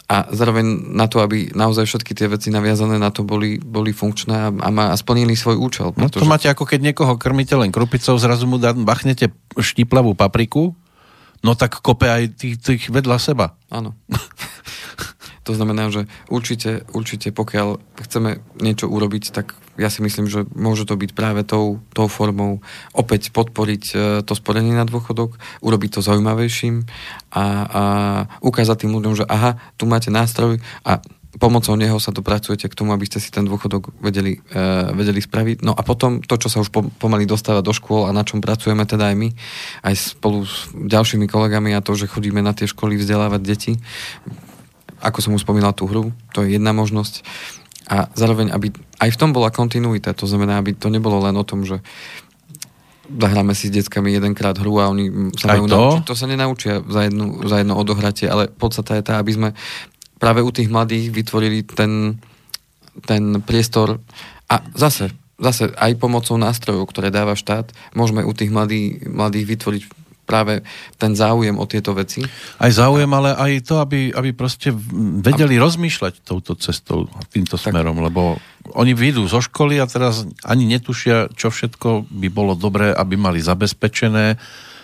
a zároveň na to, aby naozaj všetky tie veci naviazané na to boli, boli funkčné a, a, a splnili svoj účel. Pretože... No to máte ako keď niekoho krmíte len krupicou, zrazu mu bachnete štiplavú papriku, no tak kope aj tých, tých vedľa seba. Áno. [LAUGHS] To znamená, že určite, určite pokiaľ chceme niečo urobiť, tak ja si myslím, že môže to byť práve tou, tou formou opäť podporiť e, to sporenie na dôchodok, urobiť to zaujímavejším a, a ukázať tým ľuďom, že aha, tu máte nástroj a pomocou neho sa dopracujete k tomu, aby ste si ten dôchodok vedeli, uh, vedeli spraviť. No a potom to, čo sa už pomaly dostáva do škôl a na čom pracujeme teda aj my, aj spolu s ďalšími kolegami a to, že chodíme na tie školy vzdelávať deti, ako som už spomínal tú hru, to je jedna možnosť. A zároveň, aby aj v tom bola kontinuita, to znamená, aby to nebolo len o tom, že zahráme si s deckami jedenkrát hru a oni sa majú naučiť. To sa nenaučia za, jednu, za jedno odohratie, ale podstata je tá, aby sme práve u tých mladých vytvorili ten, ten priestor a zase, zase aj pomocou nástrojov, ktoré dáva štát, môžeme u tých mladých, mladých vytvoriť práve ten záujem o tieto veci. Aj záujem, ale aj to, aby, aby proste vedeli aby... rozmýšľať touto cestou, týmto tak. smerom, lebo oni vyjdú zo školy a teraz ani netušia, čo všetko by bolo dobré, aby mali zabezpečené,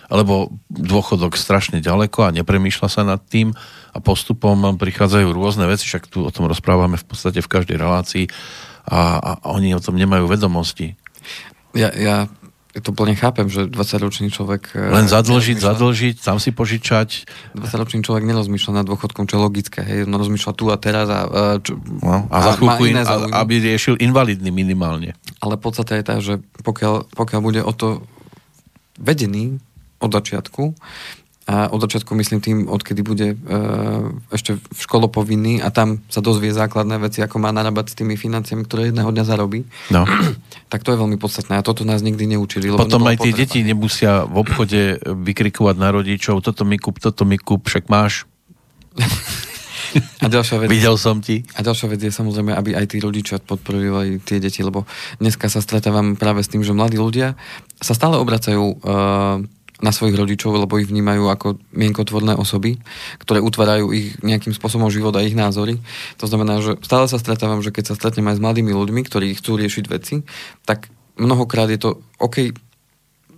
lebo dôchodok strašne ďaleko a nepremýšľa sa nad tým a postupom prichádzajú rôzne veci, však tu o tom rozprávame v podstate v každej relácii a, a oni o tom nemajú vedomosti. Ja, ja to plne chápem, že 20-ročný človek... E, Len zadlžiť, zadlžiť, tam si požičať. 20-ročný človek nerozmýšľa nad dôchodkom, čo je logické. Hej, no rozmýšľa tu a teraz a... E, čo, no, a, a za chvíľku, in, aby riešil invalidný minimálne. Ale podstate je tá, že pokiaľ, pokiaľ bude o to vedený od začiatku, a od začiatku myslím tým, odkedy bude e, ešte v školo povinný a tam sa dozvie základné veci, ako má narábať s tými financiami, ktoré jedného dňa zarobí. No. [CLEARS THROAT] tak to je veľmi podstatné a toto nás nikdy neučili. Potom aj tie potreba. deti nemusia v obchode vykrikovať na rodičov, toto mi kúp, toto mi kúp, však máš. [LAUGHS] A ďalšia vec, Videl som ti. A ďalšia vec je samozrejme, aby aj tí rodičia podporovali tie deti, lebo dneska sa stretávam práve s tým, že mladí ľudia sa stále obracajú uh, na svojich rodičov, lebo ich vnímajú ako mienkotvorné osoby, ktoré utvárajú ich nejakým spôsobom život a ich názory. To znamená, že stále sa stretávam, že keď sa stretnem aj s mladými ľuďmi, ktorí chcú riešiť veci, tak mnohokrát je to OK,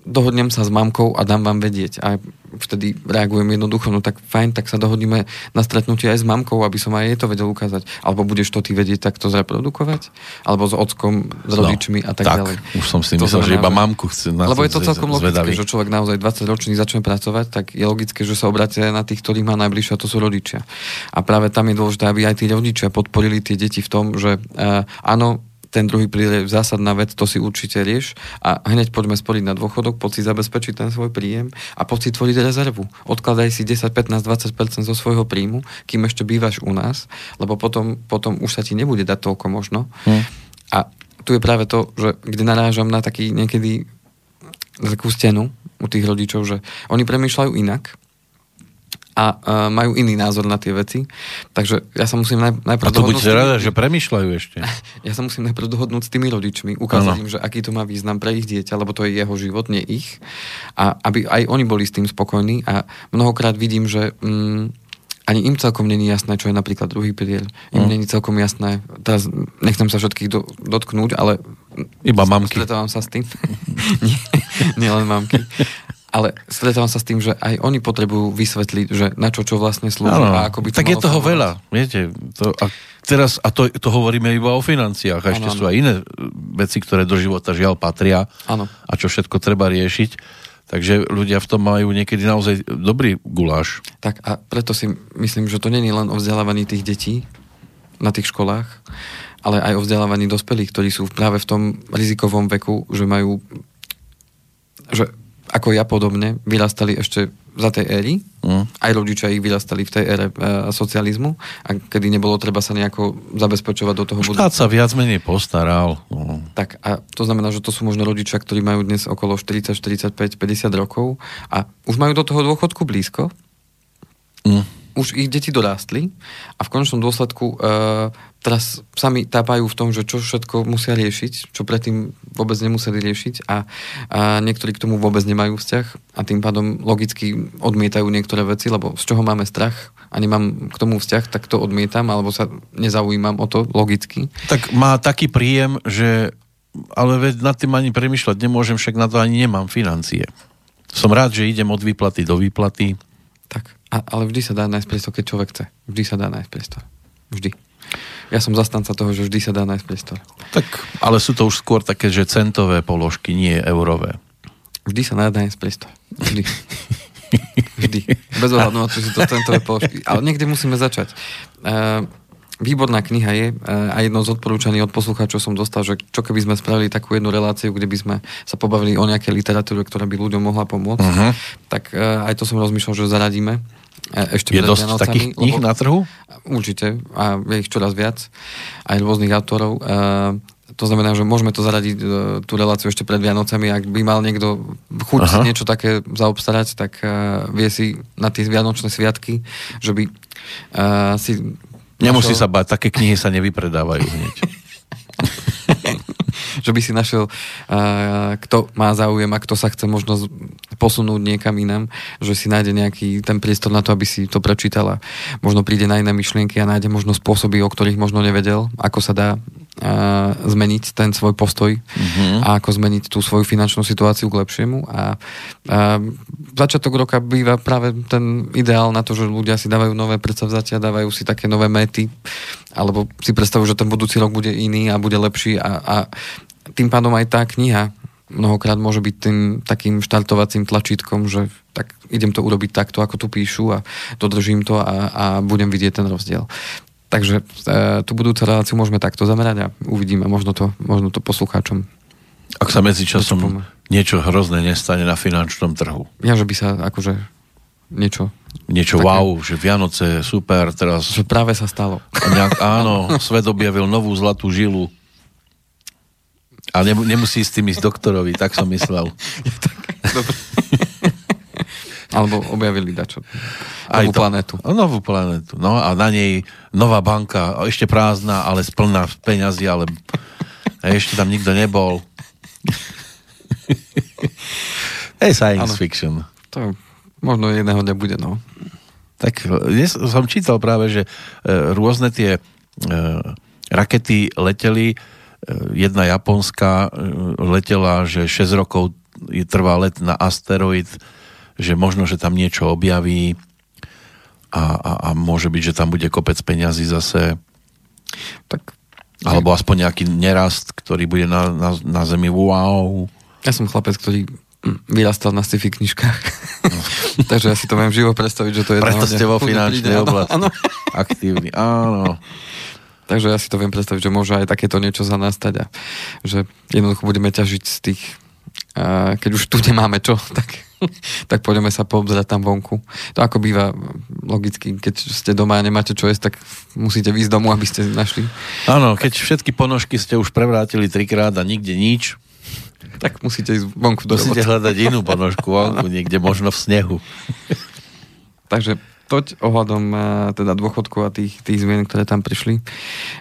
dohodnem sa s mamkou a dám vám vedieť. A vtedy reagujem jednoducho, no tak fajn, tak sa dohodneme na stretnutie aj s mamkou, aby som aj jej to vedel ukázať. Alebo budeš to ty vedieť takto zreprodukovať? Alebo s ockom, s no, rodičmi a tak, tak ďalej. už som si to myslel, že iba mamku chce na Lebo je to celkom logické, že človek naozaj 20 ročný začne pracovať, tak je logické, že sa obracia na tých, ktorých má najbližšie, a to sú rodičia. A práve tam je dôležité, aby aj tí rodičia podporili tie deti v tom, že uh, áno, ten druhý príjem je zásadná vec, to si určite rieš a hneď poďme sporiť na dôchodok, poď si zabezpečiť ten svoj príjem a poď si tvoriť rezervu. Odkladaj si 10, 15, 20% zo svojho príjmu, kým ešte bývaš u nás, lebo potom, potom už sa ti nebude dať toľko možno. Hmm. A tu je práve to, že kde narážam na taký niekedy takú stenu u tých rodičov, že oni premýšľajú inak, a uh, majú iný názor na tie veci. Takže ja sa musím naj, najprv A to buďte rada, že premyšľajú ešte. [LAUGHS] Ja sa musím najprv dohodnúť s tými rodičmi, ukázať ano. im, že aký to má význam pre ich dieťa, lebo to je jeho život, nie ich. A aby aj oni boli s tým spokojní. A mnohokrát vidím, že mm, ani im celkom není jasné, čo je napríklad druhý pilier. Im mm. není celkom jasné, teraz nechcem sa všetkých do, dotknúť, ale iba mamky. Stretávam sa s tým. [LAUGHS] nie, nie len mamky ale stretávam sa s tým, že aj oni potrebujú vysvetliť, že na čo čo vlastne slúži ano, a ako by to Tak je toho fungovať. veľa, viete. To, a teraz, a to, to hovoríme iba o financiách, a ešte ano, sú aj iné veci, ktoré do života žiaľ patria ano. a čo všetko treba riešiť. Takže ľudia v tom majú niekedy naozaj dobrý guláš. Tak a preto si myslím, že to není len o vzdelávaní tých detí na tých školách, ale aj o vzdelávaní dospelých, ktorí sú práve v tom rizikovom veku, že majú že ako ja podobne, vyrastali ešte za tej éry. Mm. Aj rodičia ich vyrastali v tej ére e, socializmu, a kedy nebolo treba sa nejako zabezpečovať do toho Štát sa viac menej postaral. No. Tak a to znamená, že to sú možno rodičia, ktorí majú dnes okolo 40, 45, 50 rokov a už majú do toho dôchodku blízko. Mm. Už ich deti dorástli a v konečnom dôsledku uh, teraz sami tápajú v tom, že čo všetko musia riešiť, čo predtým vôbec nemuseli riešiť a, a niektorí k tomu vôbec nemajú vzťah a tým pádom logicky odmietajú niektoré veci, lebo z čoho máme strach a nemám k tomu vzťah, tak to odmietam alebo sa nezaujímam o to logicky. Tak má taký príjem, že ale veď nad tým ani premyšľať nemôžem, však na to ani nemám financie. Som rád, že idem od výplaty do výplaty. Tak, a, ale vždy sa dá nájsť priestor, keď človek chce. Vždy sa dá nájsť priestor. Vždy. Ja som zastanca toho, že vždy sa dá nájsť priestor. Tak, ale sú to už skôr také, že centové položky, nie eurové. Vždy sa dá nájsť priestor. Vždy. Vždy. Bez ohľadu na to, že to centové položky. Ale niekde musíme začať. Uh, výborná kniha je uh, a jedno z odporúčaní od poslucháčov som dostal, že čo keby sme spravili takú jednu reláciu, kde by sme sa pobavili o nejakej literatúre, ktorá by ľuďom mohla pomôcť, uh-huh. tak uh, aj to som rozmýšľal, že zaradíme ešte je dosť Vianocami, takých kníh na trhu? Určite a je ich čoraz viac aj rôznych autorov. To znamená, že môžeme to zaradiť e, tú reláciu ešte pred Vianocami. Ak by mal niekto chuť Aha. niečo také zaobstarať, tak vie si na tie Vianočné sviatky, že by si... Nemusí našiel... sa báť, také knihy sa nevypredávajú hneď. [LAUGHS] že by si našiel, uh, kto má záujem a kto sa chce možno posunúť niekam inám, že si nájde nejaký ten priestor na to, aby si to prečítal a možno príde na iné myšlienky a nájde možno spôsoby, o ktorých možno nevedel, ako sa dá zmeniť ten svoj postoj uh-huh. a ako zmeniť tú svoju finančnú situáciu k lepšiemu a uh, začiatok roka býva práve ten ideál na to, že ľudia si dávajú nové predsavzatia, dávajú si také nové méty alebo si predstavujú, že ten budúci rok bude iný a bude lepší a, a tým pádom aj tá kniha mnohokrát môže byť tým takým štartovacím tlačítkom, že tak idem to urobiť takto, ako tu píšu a dodržím to a, a budem vidieť ten rozdiel. Takže e, tú budúcu reláciu môžeme takto zamerať a uvidíme možno to, možno to poslucháčom. Ak sa medzi časom niečo hrozné nestane na finančnom trhu. Ja, že by sa akože niečo... Niečo také, wow, že Vianoce, super, teraz... Že práve sa stalo. Nejak, áno, svet objavil novú zlatú žilu. A ne, nemusí s tým ísť doktorovi, tak som myslel. [LAUGHS] Alebo objavili dačo. Novú to, planetu. Novú planetu. No a na nej nová banka, ešte prázdna, ale splná peňazí, ale ešte tam nikto nebol. [LAUGHS] Hey, science ano. fiction. To možno jedného dňa bude, no. Tak dnes som čítal práve, že e, rôzne tie e, rakety leteli, jedna japonská letela, že 6 rokov trvá let na asteroid, že možno, že tam niečo objaví a, a, a môže byť, že tam bude kopec peňazí zase. Tak, alebo aspoň nejaký nerast, ktorý bude na, na, na Zemi. Wow. Ja som chlapec, ktorý vyrastal na sci-fi knižkách. No. [LAUGHS] Takže ja si to viem živo predstaviť, že to je... Preto ste vo finančnej oblasti áno. aktívni. Áno. [LAUGHS] Takže ja si to viem predstaviť, že môže aj takéto niečo za nastať a že jednoducho budeme ťažiť z tých a keď už tu nemáme čo, [LAUGHS] tak, [LAUGHS] tak poďme sa poobzerať tam vonku. To ako býva logicky, keď ste doma a nemáte čo jesť, tak musíte výjsť domu, aby ste našli. Áno, keď všetky ponožky ste už prevrátili trikrát a nikde nič, tak musíte ísť vonku do Musíte hľadať inú ponožku vonku, [LAUGHS] niekde možno v snehu. Takže toť ohľadom uh, teda dôchodku a tých, tých zmien, ktoré tam prišli.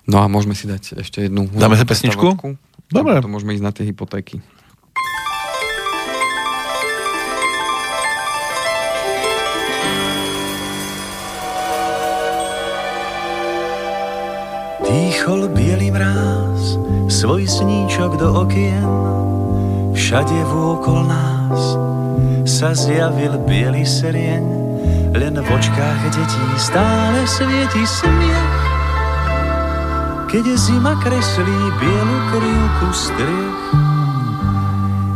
No a môžeme si dať ešte jednu... Dáme sa pesničku? Dobre. To môžeme ísť na tie hypotéky. Dýchol bielý mráz, svoj sníčok do okien, Všade vôkol nás sa zjavil biely serieň, len v očkách detí stále svieti smiech. Keď zima kreslí bielu krivku striech,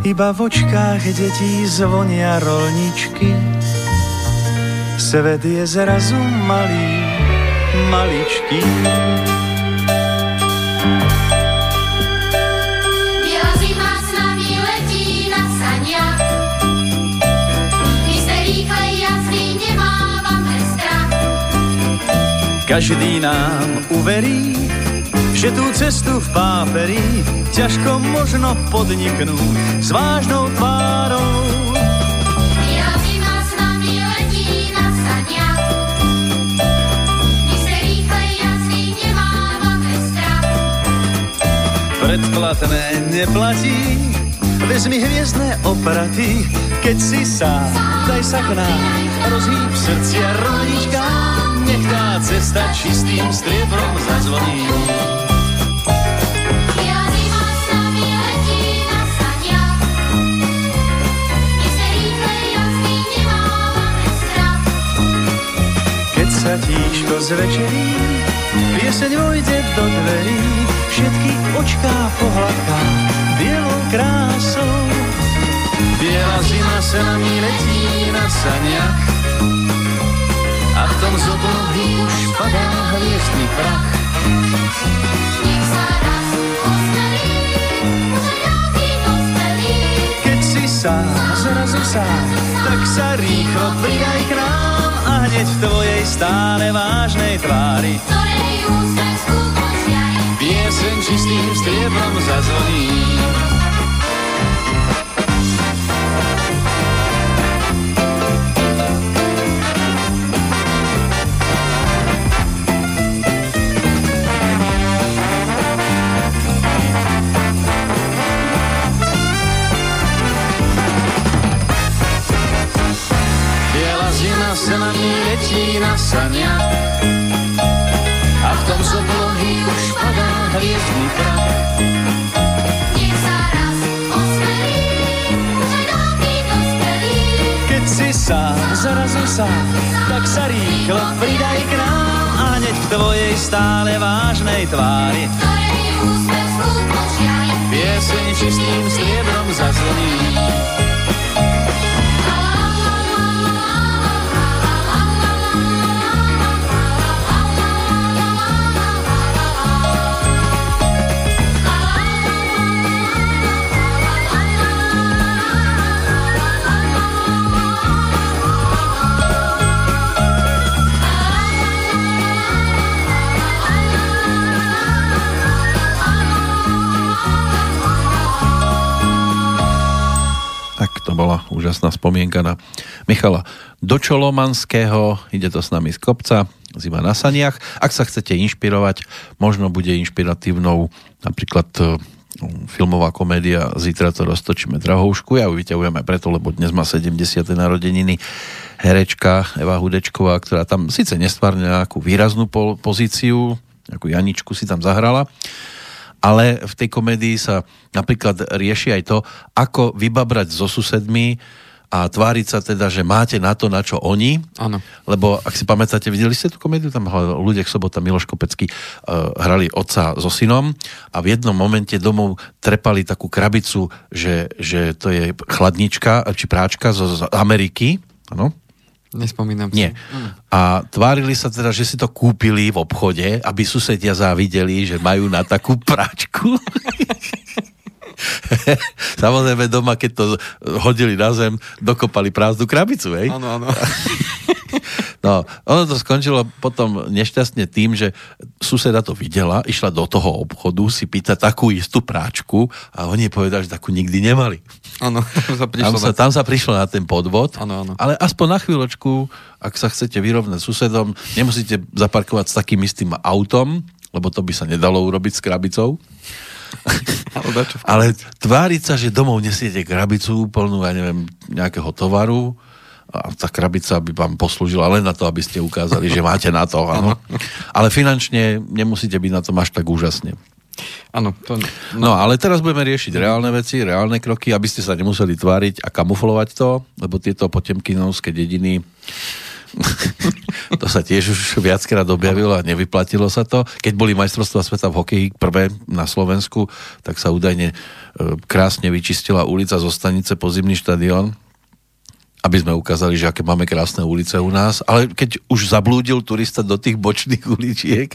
iba v očkách detí zvonia rolničky. Svet je zrazu malý, maličký. Každý nám uverí, že tú cestu v páperi ťažko možno podniknúť s vážnou tvárou. Predplatné neplatí, vezmi hviezdne opraty, keď si sám, daj sa k nám, rozhýb srdcia rodička nech tá cesta čistým striebrom zazvoní. Keď sa tíško zvečerí, pieseň vojde do dverí, všetky očká pohľadká bielou krásou. Biela zima sa na mi letí na saniach, a v tom z oblohy už padá hviezdny prach. Nech sa raz osmelí, Keď si sám, zrazu sám, tak sa rýchlo pridaj k nám a hneď v tvojej stále vážnej tvári, ktorej úsmev skutočne pieseň čistým striebrom zazvoní. Letí na sania a v tom z oblohy už padá hviezdný prach. Nech sa raz osmelí, Keď si sám, zrazu sám, tak sa rýchlo pridaj k nám a hneď v tvojej stále vážnej tvári, ktorej úsmev skúpočiaj, pieseň čistým striebrom zazvoní. Úžasná spomienka na Michala Dočolomanského. Ide to s nami z kopca, zima na saniach. Ak sa chcete inšpirovať, možno bude inšpiratívnou napríklad e, filmová komédia Zítra to roztočíme drahoušku. Ja ju vyťahujem aj preto, lebo dnes má 70. narodeniny herečka Eva Hudečková, ktorá tam síce nestvárne nejakú výraznú pozíciu, ako Janičku si tam zahrala, ale v tej komédii sa napríklad rieši aj to, ako vybabrať so susedmi a tváriť sa teda, že máte na to, na čo oni. Áno. Lebo, ak si pamätáte, videli ste tú komédiu? Tam ľudia sobota Miloš Kopecký uh, hrali otca so synom a v jednom momente domov trepali takú krabicu, že, že to je chladnička či práčka zo, z Ameriky. Áno Nespomínam si. Nie. Mm. A tvárili sa teda, že si to kúpili v obchode, aby susedia závideli, že majú na takú práčku. [LAUGHS] [LAUGHS] Samozrejme doma, keď to hodili na zem, dokopali prázdnu krabicu, hej? Áno, áno. [LAUGHS] No, ono to skončilo potom nešťastne tým, že suseda to videla, išla do toho obchodu si pýtať takú istú práčku a oni povedali, že takú nikdy nemali. Áno, [LAUGHS] tam, sa, tam sa prišlo na ten podvod, ano, ano. ale aspoň na chvíľočku, ak sa chcete vyrovnať susedom, nemusíte zaparkovať s takým istým autom, lebo to by sa nedalo urobiť s krabicou. Ale tváriť sa, že domov nesiete krabicu plnú, ja neviem, nejakého tovaru, a tá krabica by vám poslúžila len na to, aby ste ukázali, že máte na to, áno. Ale finančne nemusíte byť na tom až tak úžasne. Áno. To, no. no ale teraz budeme riešiť reálne veci, reálne kroky, aby ste sa nemuseli tváriť a kamuflovať to, lebo tieto potemkinovské dediny to sa tiež už viackrát objavilo a nevyplatilo sa to. Keď boli majstrovstvá sveta v hokeji prvé na Slovensku, tak sa údajne e, krásne vyčistila ulica zo stanice po zimný štadión aby sme ukázali, že aké máme krásne ulice u nás, ale keď už zablúdil turista do tých bočných uličiek,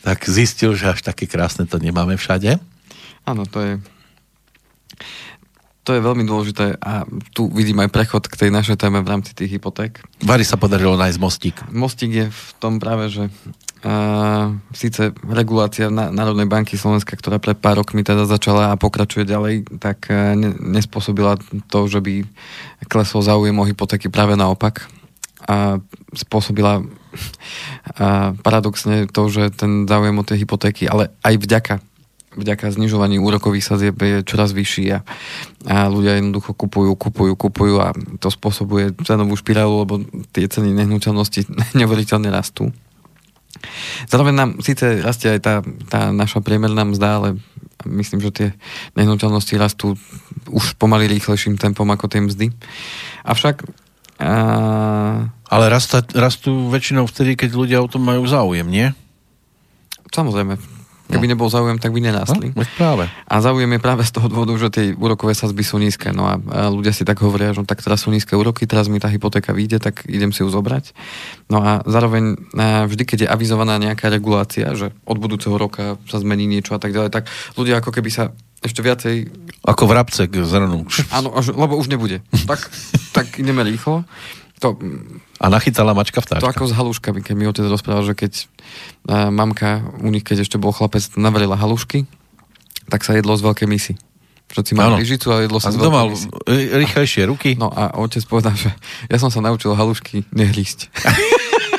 tak zistil, že až také krásne to nemáme všade. Áno, to je to je veľmi dôležité a tu vidím aj prechod k tej našej téme v rámci tých hypoték. Vary sa podarilo nájsť mostík. Mostík je v tom práve, že uh, síce regulácia Národnej banky Slovenska, ktorá pred pár rokmi teda začala a pokračuje ďalej, tak uh, ne, nespôsobila to, že by klesol záujem o hypotéky práve naopak a spôsobila a paradoxne to, že ten záujem o tie hypotéky, ale aj vďaka vďaka znižovaní úrokových sadzieb je čoraz vyšší a, a ľudia jednoducho kupujú, kupujú, kupujú a to spôsobuje cenovú špirálu, lebo tie ceny nehnuteľnosti [LAUGHS] neuveriteľne rastú. Zároveň nám síce rastie aj tá, tá naša priemerná mzda, ale myslím, že tie nehnuteľnosti rastú už pomaly rýchlejším tempom ako tie mzdy. Avšak a... Ale rastá, rastú väčšinou vtedy, keď ľudia o tom majú záujem, nie? Samozrejme, Keby no. nebol záujem, tak by nenastli. No, práve. A záujem je práve z toho dôvodu, že tie úrokové sazby sú nízke. No a, a ľudia si tak hovoria, že no, tak teraz sú nízke úroky, teraz mi tá hypotéka vyjde, tak idem si ju zobrať. No a zároveň a vždy, keď je avizovaná nejaká regulácia, že od budúceho roka sa zmení niečo a tak ďalej, tak ľudia ako keby sa ešte viacej... Ako vrabce k zrnu. Áno, lebo už nebude. tak, tak ideme rýchlo. To, a nachytala mačka vtáčka. To ako s haluškami, keď mi otec rozprával, že keď uh, mamka u nich, keď ešte bol chlapec, navarila halušky, tak sa jedlo z veľkej misy. Všetci mali lyžicu a jedlo sa a z mal misy. rýchlejšie ruky? No a otec povedal, že ja som sa naučil halušky nehrísť. [LAUGHS]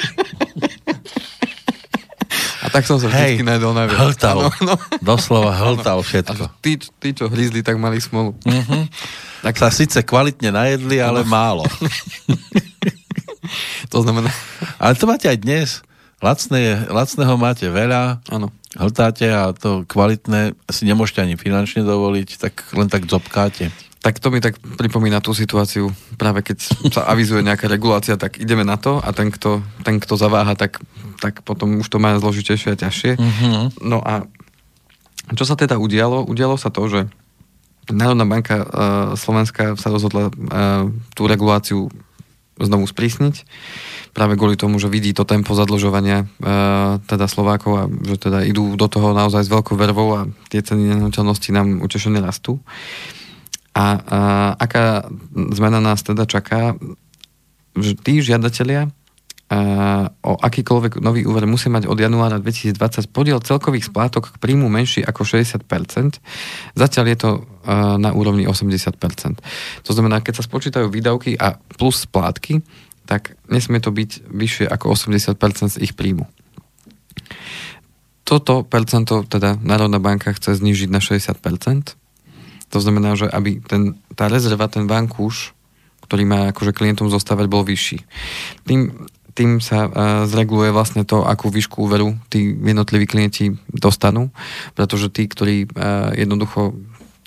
Tak som sa vždy najedol najviac. Hltal. No, no. Doslova hltal všetko. A tí, tí, čo hryzli, tak mali smolu. Uh-huh. [LAUGHS] Tak sa síce kvalitne najedli, ale no. málo. [LAUGHS] to znamená... Ale to máte aj dnes. Lacné, lacného máte veľa. Áno. Hltáte a to kvalitné si nemôžete ani finančne dovoliť, tak len tak zobkáte. Tak to mi tak pripomína tú situáciu, práve keď sa avizuje nejaká regulácia, tak ideme na to a ten, kto, ten, kto zaváha, tak, tak potom už to má zložitejšie a ťažšie. Mm-hmm. No a čo sa teda udialo? Udialo sa to, že Národná banka uh, Slovenska sa rozhodla uh, tú reguláciu znovu sprísniť práve kvôli tomu, že vidí to tempo zadlžovania uh, teda Slovákov a že teda idú do toho naozaj s veľkou vervou a tie ceny nehnuteľnosti nám utešene rastú. A uh, aká zmena nás teda čaká, tí žiadatelia o akýkoľvek nový úver musí mať od januára 2020 podiel celkových splátok k príjmu menší ako 60%. Zatiaľ je to na úrovni 80%. To znamená, keď sa spočítajú výdavky a plus splátky, tak nesmie to byť vyššie ako 80% z ich príjmu. Toto percento teda Národná banka chce znižiť na 60%. To znamená, že aby ten, tá rezerva, ten vankúš, ktorý má akože klientom zostávať, bol vyšší. Tým tým sa uh, zreguluje vlastne to, akú výšku úveru tí jednotliví klienti dostanú, pretože tí, ktorí uh, jednoducho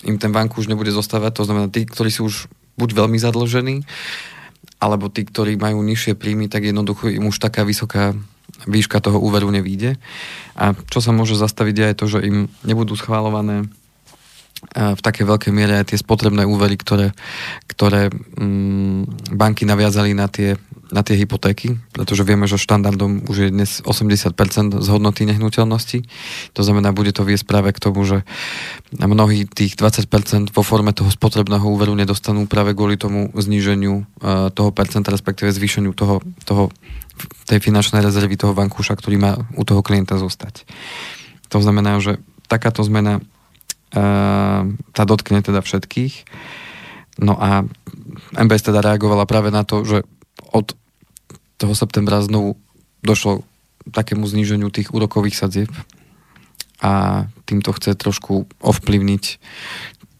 im ten bank už nebude zostávať, to znamená tí, ktorí sú už buď veľmi zadlžení, alebo tí, ktorí majú nižšie príjmy, tak jednoducho im už taká vysoká výška toho úveru nevíde. A čo sa môže zastaviť aj to, že im nebudú schválované v takej veľkej miere aj tie spotrebné úvery, ktoré, ktoré mm, banky naviazali na tie, na tie hypotéky, pretože vieme, že štandardom už je dnes 80% z hodnoty nehnuteľnosti. To znamená, bude to viesť práve k tomu, že mnohí tých 20% vo forme toho spotrebného úveru nedostanú práve kvôli tomu zníženiu uh, toho percenta, respektíve zvýšeniu toho, toho, tej finančnej rezervy toho vankúša, ktorý má u toho klienta zostať. To znamená, že takáto zmena tá dotkne teda všetkých. No a MBS teda reagovala práve na to, že od toho septembra znovu došlo takému zníženiu tých úrokových sadzieb a týmto chce trošku ovplyvniť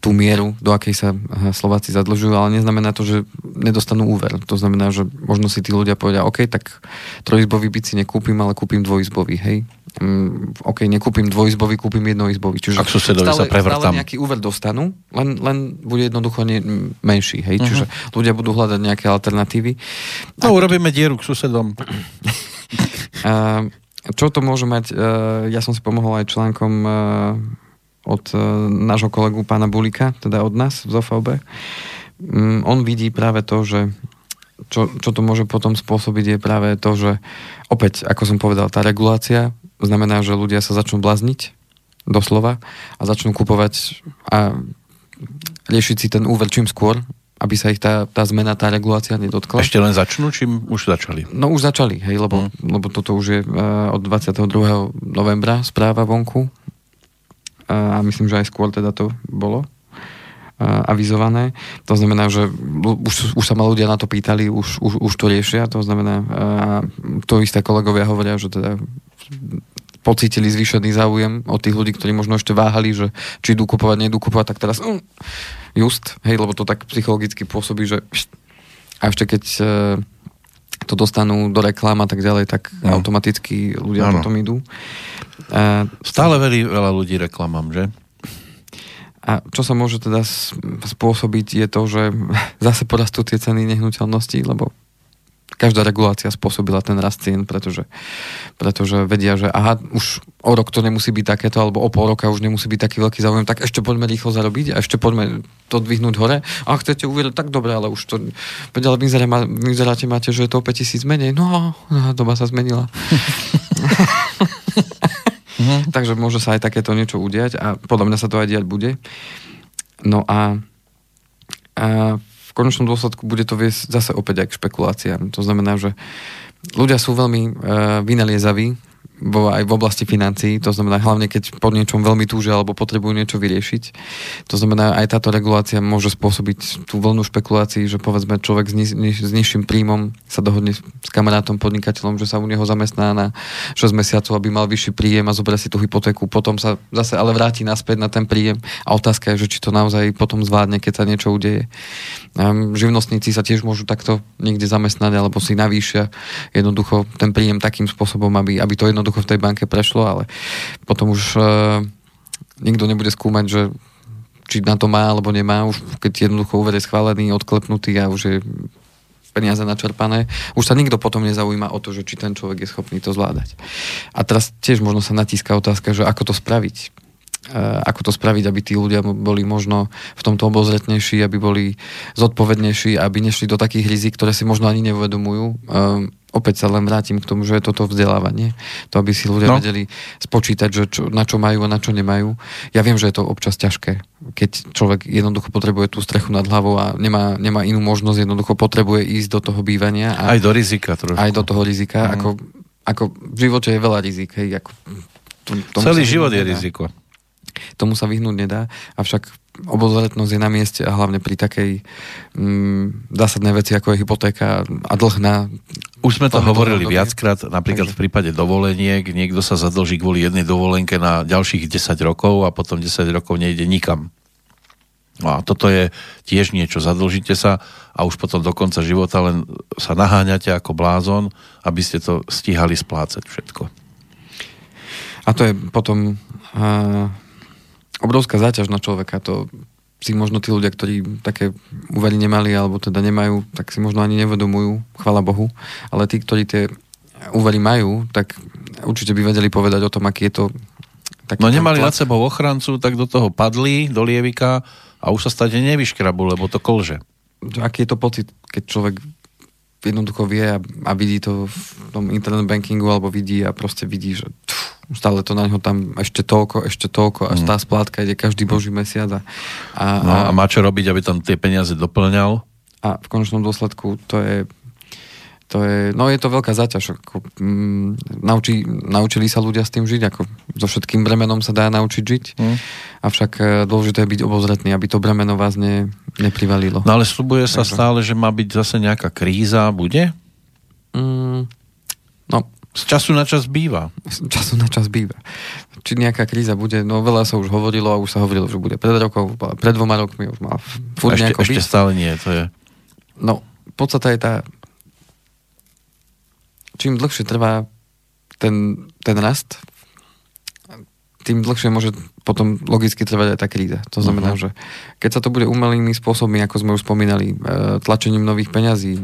tú mieru, do akej sa Slováci zadlžujú, ale neznamená to, že nedostanú úver. To znamená, že možno si tí ľudia povedia, OK, tak trojizbový byt si nekúpim, ale kúpim dvojizbový, hej. Um, OK, nekúpim dvojizbový, kúpim jednoizbový. Čiže Ak susedovi stále, sa prevrtám. Stále nejaký úver dostanú, len, len bude jednoducho ne, menší, hej. Uh-huh. Čiže ľudia budú hľadať nejaké alternatívy. No, A... urobíme dieru k susedom. čo to môže mať? Uh, ja som si pomohol aj článkom uh, od e, nášho kolegu pána Bulika, teda od nás v ZOFOB. Mm, on vidí práve to, že čo, čo to môže potom spôsobiť je práve to, že opäť, ako som povedal, tá regulácia znamená, že ľudia sa začnú blazniť doslova a začnú kupovať a riešiť si ten úver čím skôr, aby sa ich tá, tá zmena, tá regulácia nedotkla. Ešte len začnú, čím už začali? No už začali, hej, lebo, hmm. lebo toto už je uh, od 22. novembra správa vonku a myslím, že aj skôr teda to bolo avizované. To znamená, že už, už sa ma ľudia na to pýtali, už, už, už to riešia. To znamená, to isté kolegovia hovoria, že teda pocítili zvýšený záujem od tých ľudí, ktorí možno ešte váhali, že či idú kupovať, nejdú kupovať, tak teraz um, just, hej, lebo to tak psychologicky pôsobí, že a ešte keď e, to dostanú do reklám a tak ďalej, tak no. automaticky ľudia ano. potom idú. A, Stále verí veľa ľudí reklamám, že? A čo sa môže teda spôsobiť je to, že [LAUGHS] zase porastú tie ceny nehnuteľností, lebo každá regulácia spôsobila ten rast cien, pretože, pretože vedia, že aha, už o rok to nemusí byť takéto, alebo o pol roka už nemusí byť taký veľký záujem, tak ešte poďme rýchlo zarobiť a ešte poďme to dvihnúť hore. A chcete uvieť, tak dobre, ale už to, veď ale v inzeráte máte, že je to o 5000 menej. No, no, doba sa zmenila. Mhm. [LAUGHS] Takže môže sa aj takéto niečo udiať a podľa mňa sa to aj diať bude. No a, a v konečnom dôsledku bude to viesť zase opäť aj k špekuláciám. To znamená, že ľudia sú veľmi uh, vynaliezaví vo, aj v oblasti financií, to znamená hlavne keď po niečom veľmi túžia alebo potrebujú niečo vyriešiť. To znamená aj táto regulácia môže spôsobiť tú vlnu špekulácií, že povedzme človek s, ni, s nižším príjmom sa dohodne s kamarátom podnikateľom, že sa u neho zamestná na 6 mesiacov, aby mal vyšší príjem a zoberie si tú hypotéku, potom sa zase ale vráti naspäť na ten príjem a otázka je, že či to naozaj potom zvládne, keď sa niečo udeje. Um, živnostníci sa tiež môžu takto niekde zamestnať alebo si navýšia jednoducho ten príjem takým spôsobom, aby, aby to jednoducho jednoducho v tej banke prešlo, ale potom už uh, nikto nebude skúmať, že či na to má alebo nemá, už keď jednoducho úver je schválený, odklepnutý a už je peniaze načerpané, už sa nikto potom nezaujíma o to, že či ten človek je schopný to zvládať. A teraz tiež možno sa natíska otázka, že ako to spraviť. ako to spraviť, aby tí ľudia boli možno v tomto obozretnejší, aby boli zodpovednejší, aby nešli do takých rizik, ktoré si možno ani neuvedomujú. Um, opäť sa len vrátim k tomu, že je toto vzdelávanie. To, aby si ľudia no. vedeli spočítať, že čo, na čo majú a na čo nemajú. Ja viem, že je to občas ťažké, keď človek jednoducho potrebuje tú strechu nad hlavou a nemá, nemá inú možnosť, jednoducho potrebuje ísť do toho bývania. A aj do rizika trošku. Aj do toho rizika. Mm. Ako, ako v živote je veľa rizik. Hej, ako, to, Celý život je riziko. Tomu sa vyhnúť nedá, avšak obozretnosť je na mieste a hlavne pri takej mm, zásadnej veci, ako je hypotéka a dlh na... Už sme to hovorili doby. viackrát, napríklad Takže. v prípade dovoleniek, niekto sa zadlží kvôli jednej dovolenke na ďalších 10 rokov a potom 10 rokov nejde nikam. No a toto je tiež niečo, zadlžíte sa a už potom do konca života len sa naháňate ako blázon, aby ste to stíhali splácať všetko. A to je potom uh, obrovská záťaž na človeka. To si možno tí ľudia, ktorí také úvery nemali alebo teda nemajú, tak si možno ani nevedomujú, chvala Bohu. Ale tí, ktorí tie úvery majú, tak určite by vedeli povedať o tom, aký je to No nemali nad sebou ochrancu, tak do toho padli, do lievika a už sa stade nevyškrabu, lebo to kolže. Aký je to pocit, keď človek jednoducho vie a, a vidí to v tom internet bankingu alebo vidí a proste vidí, že tf, stále to na ňo tam ešte toľko, ešte toľko, až mm. tá splátka ide každý boží mesiac. A, a, no, a má čo robiť, aby tam tie peniaze doplňal? A v konečnom dôsledku to je to je, no je to veľká záťaž. Ako, mm, naučí, naučili sa ľudia s tým žiť, ako so všetkým bremenom sa dá naučiť žiť, mm. avšak e, dôležité je byť obozretný, aby to bremeno vás ne, neprivalilo. No ale slubuje sa Takže... stále, že má byť zase nejaká kríza, bude? Mm, no, z času na čas býva. Z času na čas býva. Či nejaká kríza bude, no veľa sa už hovorilo a už sa hovorilo, že bude pred rokom, pred dvoma rokmi už má furt ešte, ešte byť. stále nie, to je... No, podstata je tá, čím dlhšie trvá ten, ten rast, tým dlhšie môže potom logicky trvať aj tá kríza. To znamená, uh-huh. že keď sa to bude umelými spôsobmi, ako sme už spomínali, e, tlačením nových peňazí e,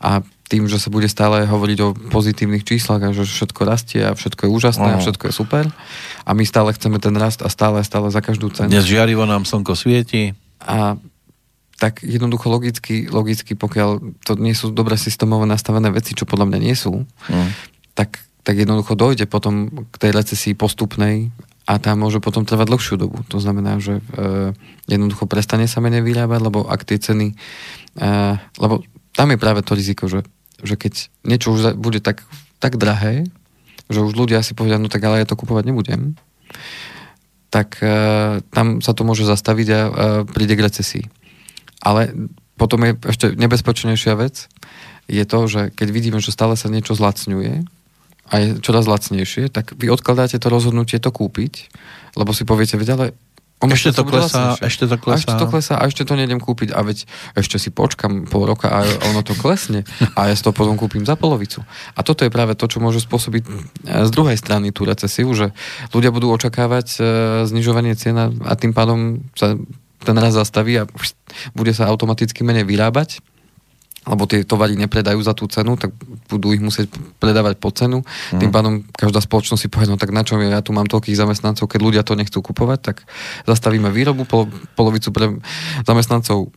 a tým, že sa bude stále hovoriť o pozitívnych číslach a že všetko rastie a všetko je úžasné uh-huh. a všetko je super a my stále chceme ten rast a stále, stále za každú cenu. Dnes žiarivo nám slnko svieti. A tak jednoducho logicky, logicky, pokiaľ to nie sú dobre systémové nastavené veci, čo podľa mňa nie sú, uh-huh. tak, tak jednoducho dojde potom k tej recesii postupnej a tá môže potom trvať dlhšiu dobu. To znamená, že e, jednoducho prestane sa menej vyrábať, lebo ak tie ceny, e, lebo tam je práve to riziko, že že keď niečo už bude tak, tak drahé, že už ľudia si povedia, no tak ale ja to kupovať nebudem, tak uh, tam sa to môže zastaviť a uh, príde k recesii. Ale potom je ešte nebezpečnejšia vec, je to, že keď vidíme, že stále sa niečo zlacňuje a je čoraz lacnejšie, tak vy odkladáte to rozhodnutie to kúpiť, lebo si poviete, veď ale on ešte to, klesá, ešte to klesá. A ešte to klesá a ešte to nejdem kúpiť a veď ešte si počkam pol roka a ono to klesne a ja si to potom kúpim za polovicu. A toto je práve to, čo môže spôsobiť e, z druhej strany tú recesiu, že ľudia budú očakávať e, znižovanie cien a tým pádom sa ten raz zastaví a bude sa automaticky menej vyrábať lebo tie tovary nepredajú za tú cenu, tak budú ich musieť predávať po cenu. Mm. Tým pádom každá spoločnosť si povie, no tak na čo ja tu mám toľkých zamestnancov, keď ľudia to nechcú kupovať, tak zastavíme výrobu, pol, polovicu pre zamestnancov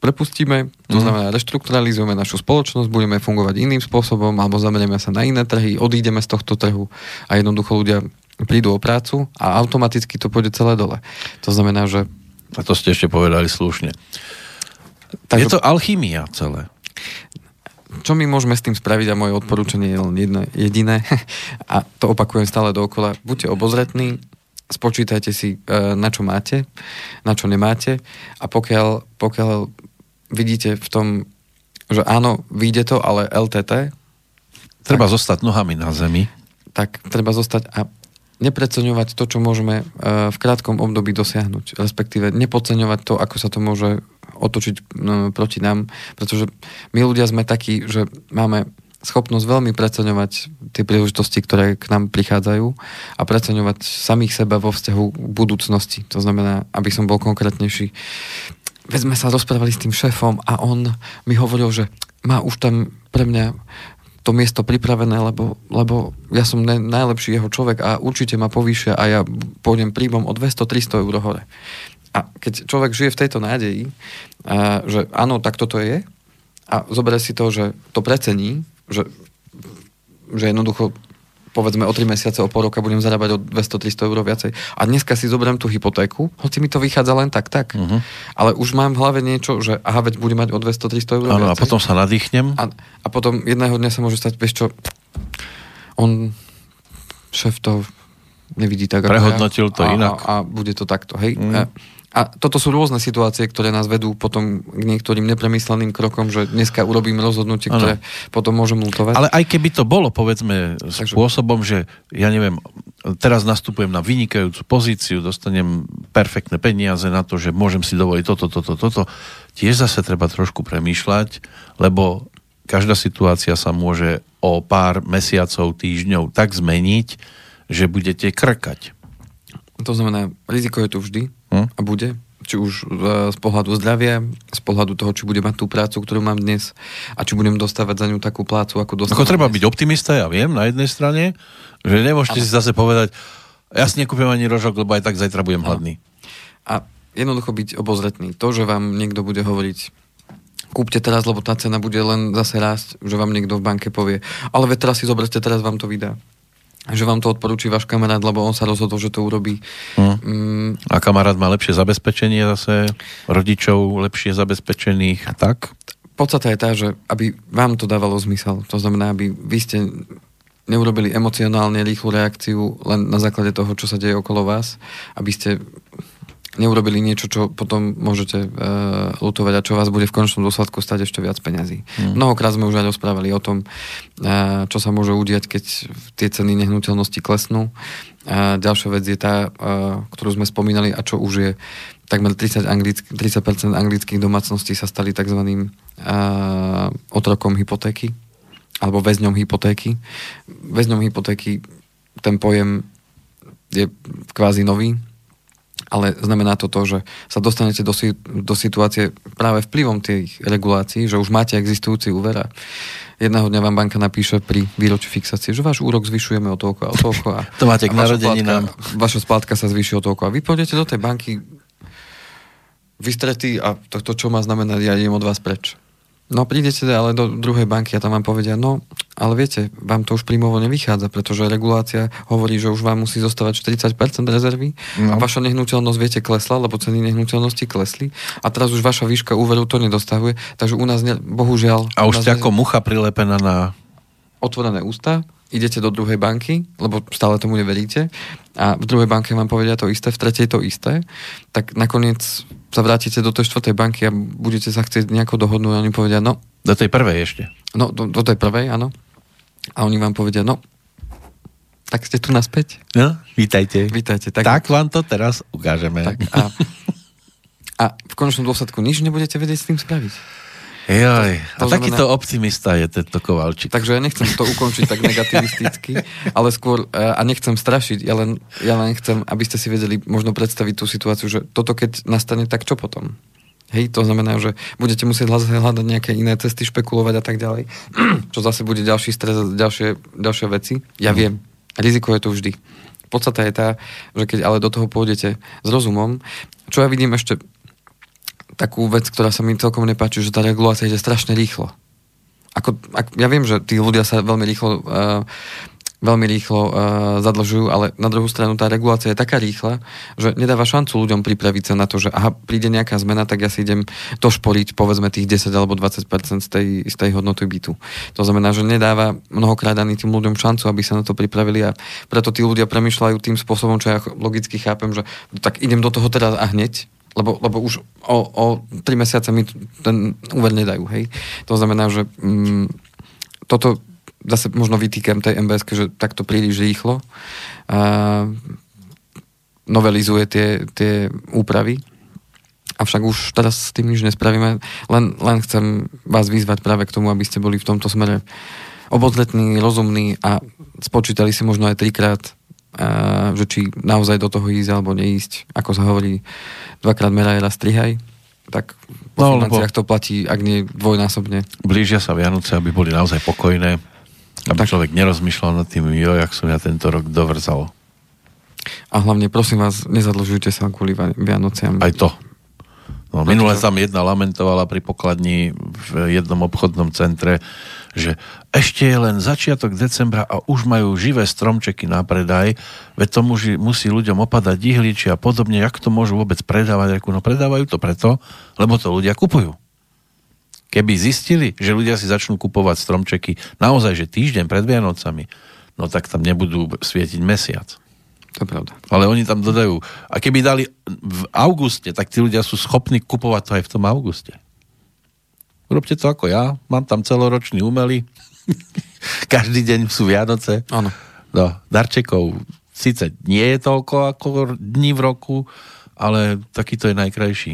prepustíme, to mm. znamená reštrukturalizujeme našu spoločnosť, budeme fungovať iným spôsobom, alebo zamerieme sa na iné trhy, odídeme z tohto trhu a jednoducho ľudia prídu o prácu a automaticky to pôjde celé dole. To znamená, že... A to ste ešte povedali slušne. Takže... Je to alchymia celé čo my môžeme s tým spraviť a moje odporúčanie je len jedno, jediné [LAUGHS] a to opakujem stále dookola. Buďte obozretní, spočítajte si, e, na čo máte, na čo nemáte a pokiaľ, pokiaľ vidíte v tom, že áno, vyjde to, ale LTT... Treba tak, zostať nohami na zemi. Tak, treba zostať a nepreceňovať to, čo môžeme e, v krátkom období dosiahnuť, respektíve nepodceňovať to, ako sa to môže otočiť proti nám, pretože my ľudia sme takí, že máme schopnosť veľmi preceňovať tie príležitosti, ktoré k nám prichádzajú a preceňovať samých seba vo vzťahu k budúcnosti. To znamená, aby som bol konkrétnejší. Veď sme sa rozprávali s tým šéfom a on mi hovoril, že má už tam pre mňa to miesto pripravené, lebo, lebo ja som ne, najlepší jeho človek a určite ma povýšia a ja pôjdem príjmom o 200-300 eur hore. A keď človek žije v tejto nádeji, a, že áno, tak toto je a zoberie si to, že to precení, že, že jednoducho povedzme o 3 mesiace, o pol roka budem zarábať o 200-300 eur viacej. A dneska si zoberiem tú hypotéku, hoci mi to vychádza len tak, tak. Uh-huh. Ale už mám v hlave niečo, že aha, veď budem mať o 200-300 eur Áno, a potom sa nadýchnem. A, a potom jedného dňa sa môže stať, vieš čo, on, šéf to nevidí tak, Prehodnotil to a, inak. A, a bude to takto, hej. Mm. A toto sú rôzne situácie, ktoré nás vedú potom k niektorým nepremysleným krokom, že dneska urobím rozhodnutie, ktoré ano. potom môžem lutovať. Ale aj keby to bolo, povedzme, Takže... spôsobom, že ja neviem, teraz nastupujem na vynikajúcu pozíciu, dostanem perfektné peniaze na to, že môžem si dovoliť toto, toto, toto, tiež zase treba trošku premýšľať, lebo každá situácia sa môže o pár mesiacov, týždňov tak zmeniť, že budete krkať. To znamená, riziko je tu vždy hm? a bude, či už e, z pohľadu zdravia, z pohľadu toho, či budem mať tú prácu, ktorú mám dnes a či budem dostávať za ňu takú plácu, ako dostávam Ako treba dnes. byť optimista, ja viem, na jednej strane, že nemôžete ale... si zase povedať, ja si nekúpim ani rožok, lebo aj tak zajtra budem hladný. A jednoducho byť obozretný. To, že vám niekto bude hovoriť, kúpte teraz, lebo tá cena bude len zase rásť, že vám niekto v banke povie, ale veď teraz si zoberte, teraz vám to vydá že vám to odporúči váš kamarát, lebo on sa rozhodol, že to urobí. Hm. Mm. A kamarát má lepšie zabezpečenie zase, rodičov lepšie zabezpečených, tak? Podstata je tá, že aby vám to dávalo zmysel. To znamená, aby vy ste neurobili emocionálne rýchlu reakciu len na základe toho, čo sa deje okolo vás, aby ste neurobili niečo, čo potom môžete uh, lutovať a čo vás bude v končnom dôsledku stať ešte viac peňazí. Mm. Mnohokrát sme už aj rozprávali o tom, uh, čo sa môže udiať, keď tie ceny nehnuteľnosti klesnú. A ďalšia vec je tá, uh, ktorú sme spomínali a čo už je takmer 30, anglick, 30% anglických domácností sa stali tzv. Uh, otrokom hypotéky alebo väzňom hypotéky. Väzňom hypotéky ten pojem je kvázi nový, ale znamená to to, že sa dostanete do, do situácie práve vplyvom tých regulácií, že už máte existujúci úver a jedného dňa vám banka napíše pri výročí fixácie, že váš úrok zvyšujeme o toľko a o toľko. A, to máte k narodeninám. Vaša splátka sa zvýši o toľko a vy pôjdete do tej banky vystretí a to, to čo má znamenať, ja idem od vás preč. No prídete ale do druhej banky a tam vám povedia, no ale viete, vám to už príjmovo nevychádza, pretože regulácia hovorí, že už vám musí zostávať 40% rezervy no. a vaša nehnuteľnosť, viete, klesla, lebo ceny nehnuteľnosti klesli a teraz už vaša výška úveru to nedostavuje, takže u nás, ne, bohužiaľ... A už ste ako mucha prilepená na... Otvorené ústa, idete do druhej banky, lebo stále tomu neveríte a v druhej banke vám povedia to isté, v tretej to isté, tak nakoniec sa vrátite do tej štvrtej banky a budete sa chcieť nejako dohodnúť a oni povedia, no... Do tej prvej ešte. No, do, do tej prvej, áno. A oni vám povedia, no, tak ste tu naspäť. No, vítajte. Vítajte. Tak, tak vám to teraz ukážeme. Tak a, [LAUGHS] a v konečnom dôsledku nič nebudete vedieť s tým spraviť. Joj, to, to a znamená, takýto optimista je tento Kovalčík. Takže ja nechcem to ukončiť tak negativisticky, [LAUGHS] ale skôr, e, a nechcem strašiť, ja len, ja len chcem, aby ste si vedeli možno predstaviť tú situáciu, že toto keď nastane, tak čo potom? Hej, to znamená, že budete musieť hľadať nejaké iné cesty, špekulovať a tak ďalej, [CLEARS THROAT] čo zase bude ďalší stres, ďalšie, ďalšie veci. Ja mhm. viem, riziko je tu vždy. Podstata je tá, že keď ale do toho pôjdete s rozumom, čo ja vidím ešte takú vec, ktorá sa mi celkom nepáči, že tá regulácia ide strašne rýchlo. Ako, ak, ja viem, že tí ľudia sa veľmi rýchlo uh, veľmi rýchlo uh, zadlžujú, ale na druhú stranu tá regulácia je taká rýchla, že nedáva šancu ľuďom pripraviť sa na to, že aha, príde nejaká zmena, tak ja si idem to šporiť, povedzme tých 10 alebo 20% z tej, z tej hodnoty bytu. To znamená, že nedáva mnohokrát ani tým ľuďom šancu, aby sa na to pripravili a preto tí ľudia premyšľajú tým spôsobom, čo ja logicky chápem, že tak idem do toho teraz a hneď, lebo, lebo už o, o 3 mesiace mi ten úver nedajú, hej. To znamená, že mm, toto zase možno vytýkam tej MBS, že takto príliš rýchlo a novelizuje tie, tie úpravy. Avšak už teraz s tým nič nespravíme. Len, len chcem vás vyzvať práve k tomu, aby ste boli v tomto smere obozretní, rozumní a spočítali si možno aj trikrát že či naozaj do toho ísť alebo neísť. Ako sa hovorí, dvakrát meraj, raz strihaj. Tak po no, financiách to platí, ak nie dvojnásobne. Blížia sa Vianoce, aby boli naozaj pokojné. Aby tak. človek nerozmýšľal nad tým, jo, jak som ja tento rok dovrzal. A hlavne, prosím vás, nezadlžujte sa kvôli Vianociam. Aj to. No, minule tam jedna lamentovala pri pokladni v jednom obchodnom centre, že ešte je len začiatok decembra a už majú živé stromčeky na predaj, veď to musí, musí ľuďom opadať ihliči a podobne, jak to môžu vôbec predávať, ako no predávajú to preto, lebo to ľudia kupujú. Keby zistili, že ľudia si začnú kupovať stromčeky naozaj, že týždeň pred Vianocami, no tak tam nebudú svietiť mesiac. To je pravda. Ale oni tam dodajú. A keby dali v auguste, tak tí ľudia sú schopní kupovať to aj v tom auguste. Urobte to ako ja. Mám tam celoročný umelý. [LAUGHS] Každý deň sú Vianoce. Áno. No, darčekov síce nie je toľko ako dní v roku, ale takýto je najkrajší.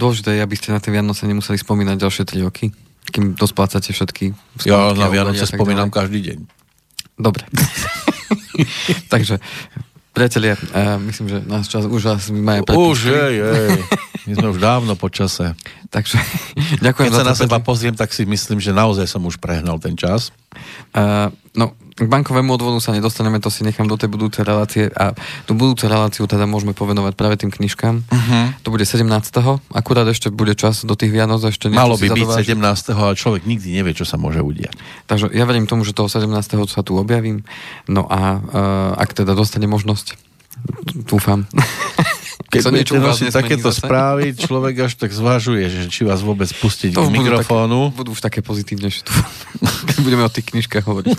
Dôležité je, aby ste na tie Vianoce nemuseli spomínať ďalšie 3 roky, kým dosplácate všetky. Ja na Vianoce spomínam ďalej. každý deň. Dobre. [LAUGHS] Takže, priatelia, uh, myslím, že náš čas už vás majú Už, jej, jej. [LAUGHS] My sme už dávno po čase. Takže, [LAUGHS] ďakujem Keď sa na seba pozriem, tak si myslím, že naozaj som už prehnal ten čas. Uh, no, k bankovému odvodu sa nedostaneme, to si nechám do tej budúcej relácie a tú budúcu reláciu teda môžeme povenovať práve tým knižkám. Uh-huh. To bude 17. Akurát ešte bude čas do tých Vianoc ešte Malo by byť 17. ale človek nikdy nevie, čo sa môže udiať. Takže ja verím tomu, že toho 17. sa tu objavím. No a uh, ak teda dostane možnosť, dúfam. [LAUGHS] Keď sa niečo nosiť takéto zase? správy, človek až tak zvažuje, že či vás vôbec pustiť to k mikrofónu. Také, budú už také pozitívnejšie tu. [LAUGHS] Keď budeme o tých knižkách hovoriť.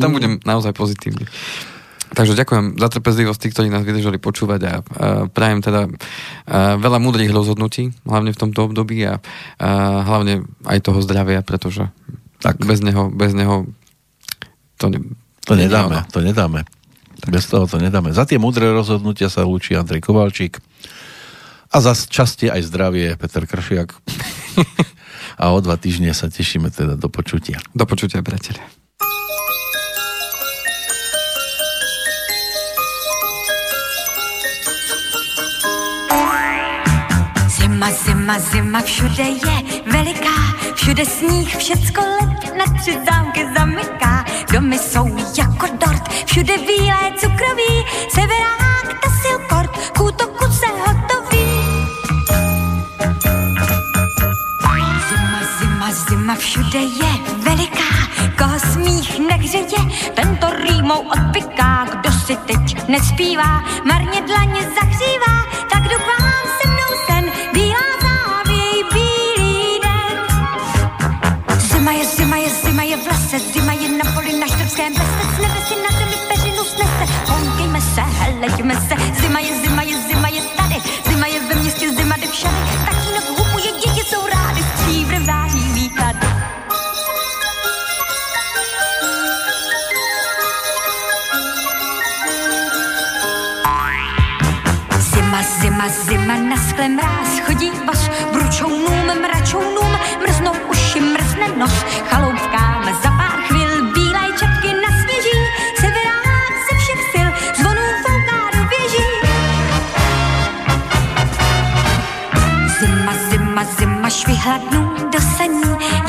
Tam budem naozaj pozitívny. Takže ďakujem za trpezlivosť tých, ktorí nás vydržali počúvať a, a prajem teda a, veľa múdrych rozhodnutí, hlavne v tomto období a, a hlavne aj toho zdravia, pretože tak. bez neho, bez neho to, ne, to nedáme, to nedáme. Tak. Bez toho to nedáme. Za tie múdre rozhodnutia sa lúči Andrej Kovalčík a za častie aj zdravie Peter Kršiak. [LAUGHS] a o dva týždne sa tešíme teda do počutia. Do počutia, priatelia. Zima, zima, zima, všude je veliká, všude sníh, všecko let na tři zámky zamyká. Domy jsou jako dort, všude bílé cukroví, severák, tasilkort, k útoku se hotový. Zima, zima, zima, všude je veliká, koho smích nehřeje, tento rýmou odpiká, kdo si teď nespívá, marně dlaně zahřívá, tak jdu Zima je, zima je, v lese, zima je na poli na štrbském lese, s nebe si na zemi peřinu snese, honkejme se, helejme se, zima je, zima je, zima je tady, zima je ve městě, zima jde všade, tatínek hupuje, děti jsou rády, stříbrem září výklady. Zima, zima, zima, na skle mráz, chodí bos, bručounům, mračounům, mrznou uši, nos, chaloupkám za pár chvil, bílé čapky na sněží, severák ze všech sil, zvonů fouká do věží. Zima, zima, zima, švihladnu do saní,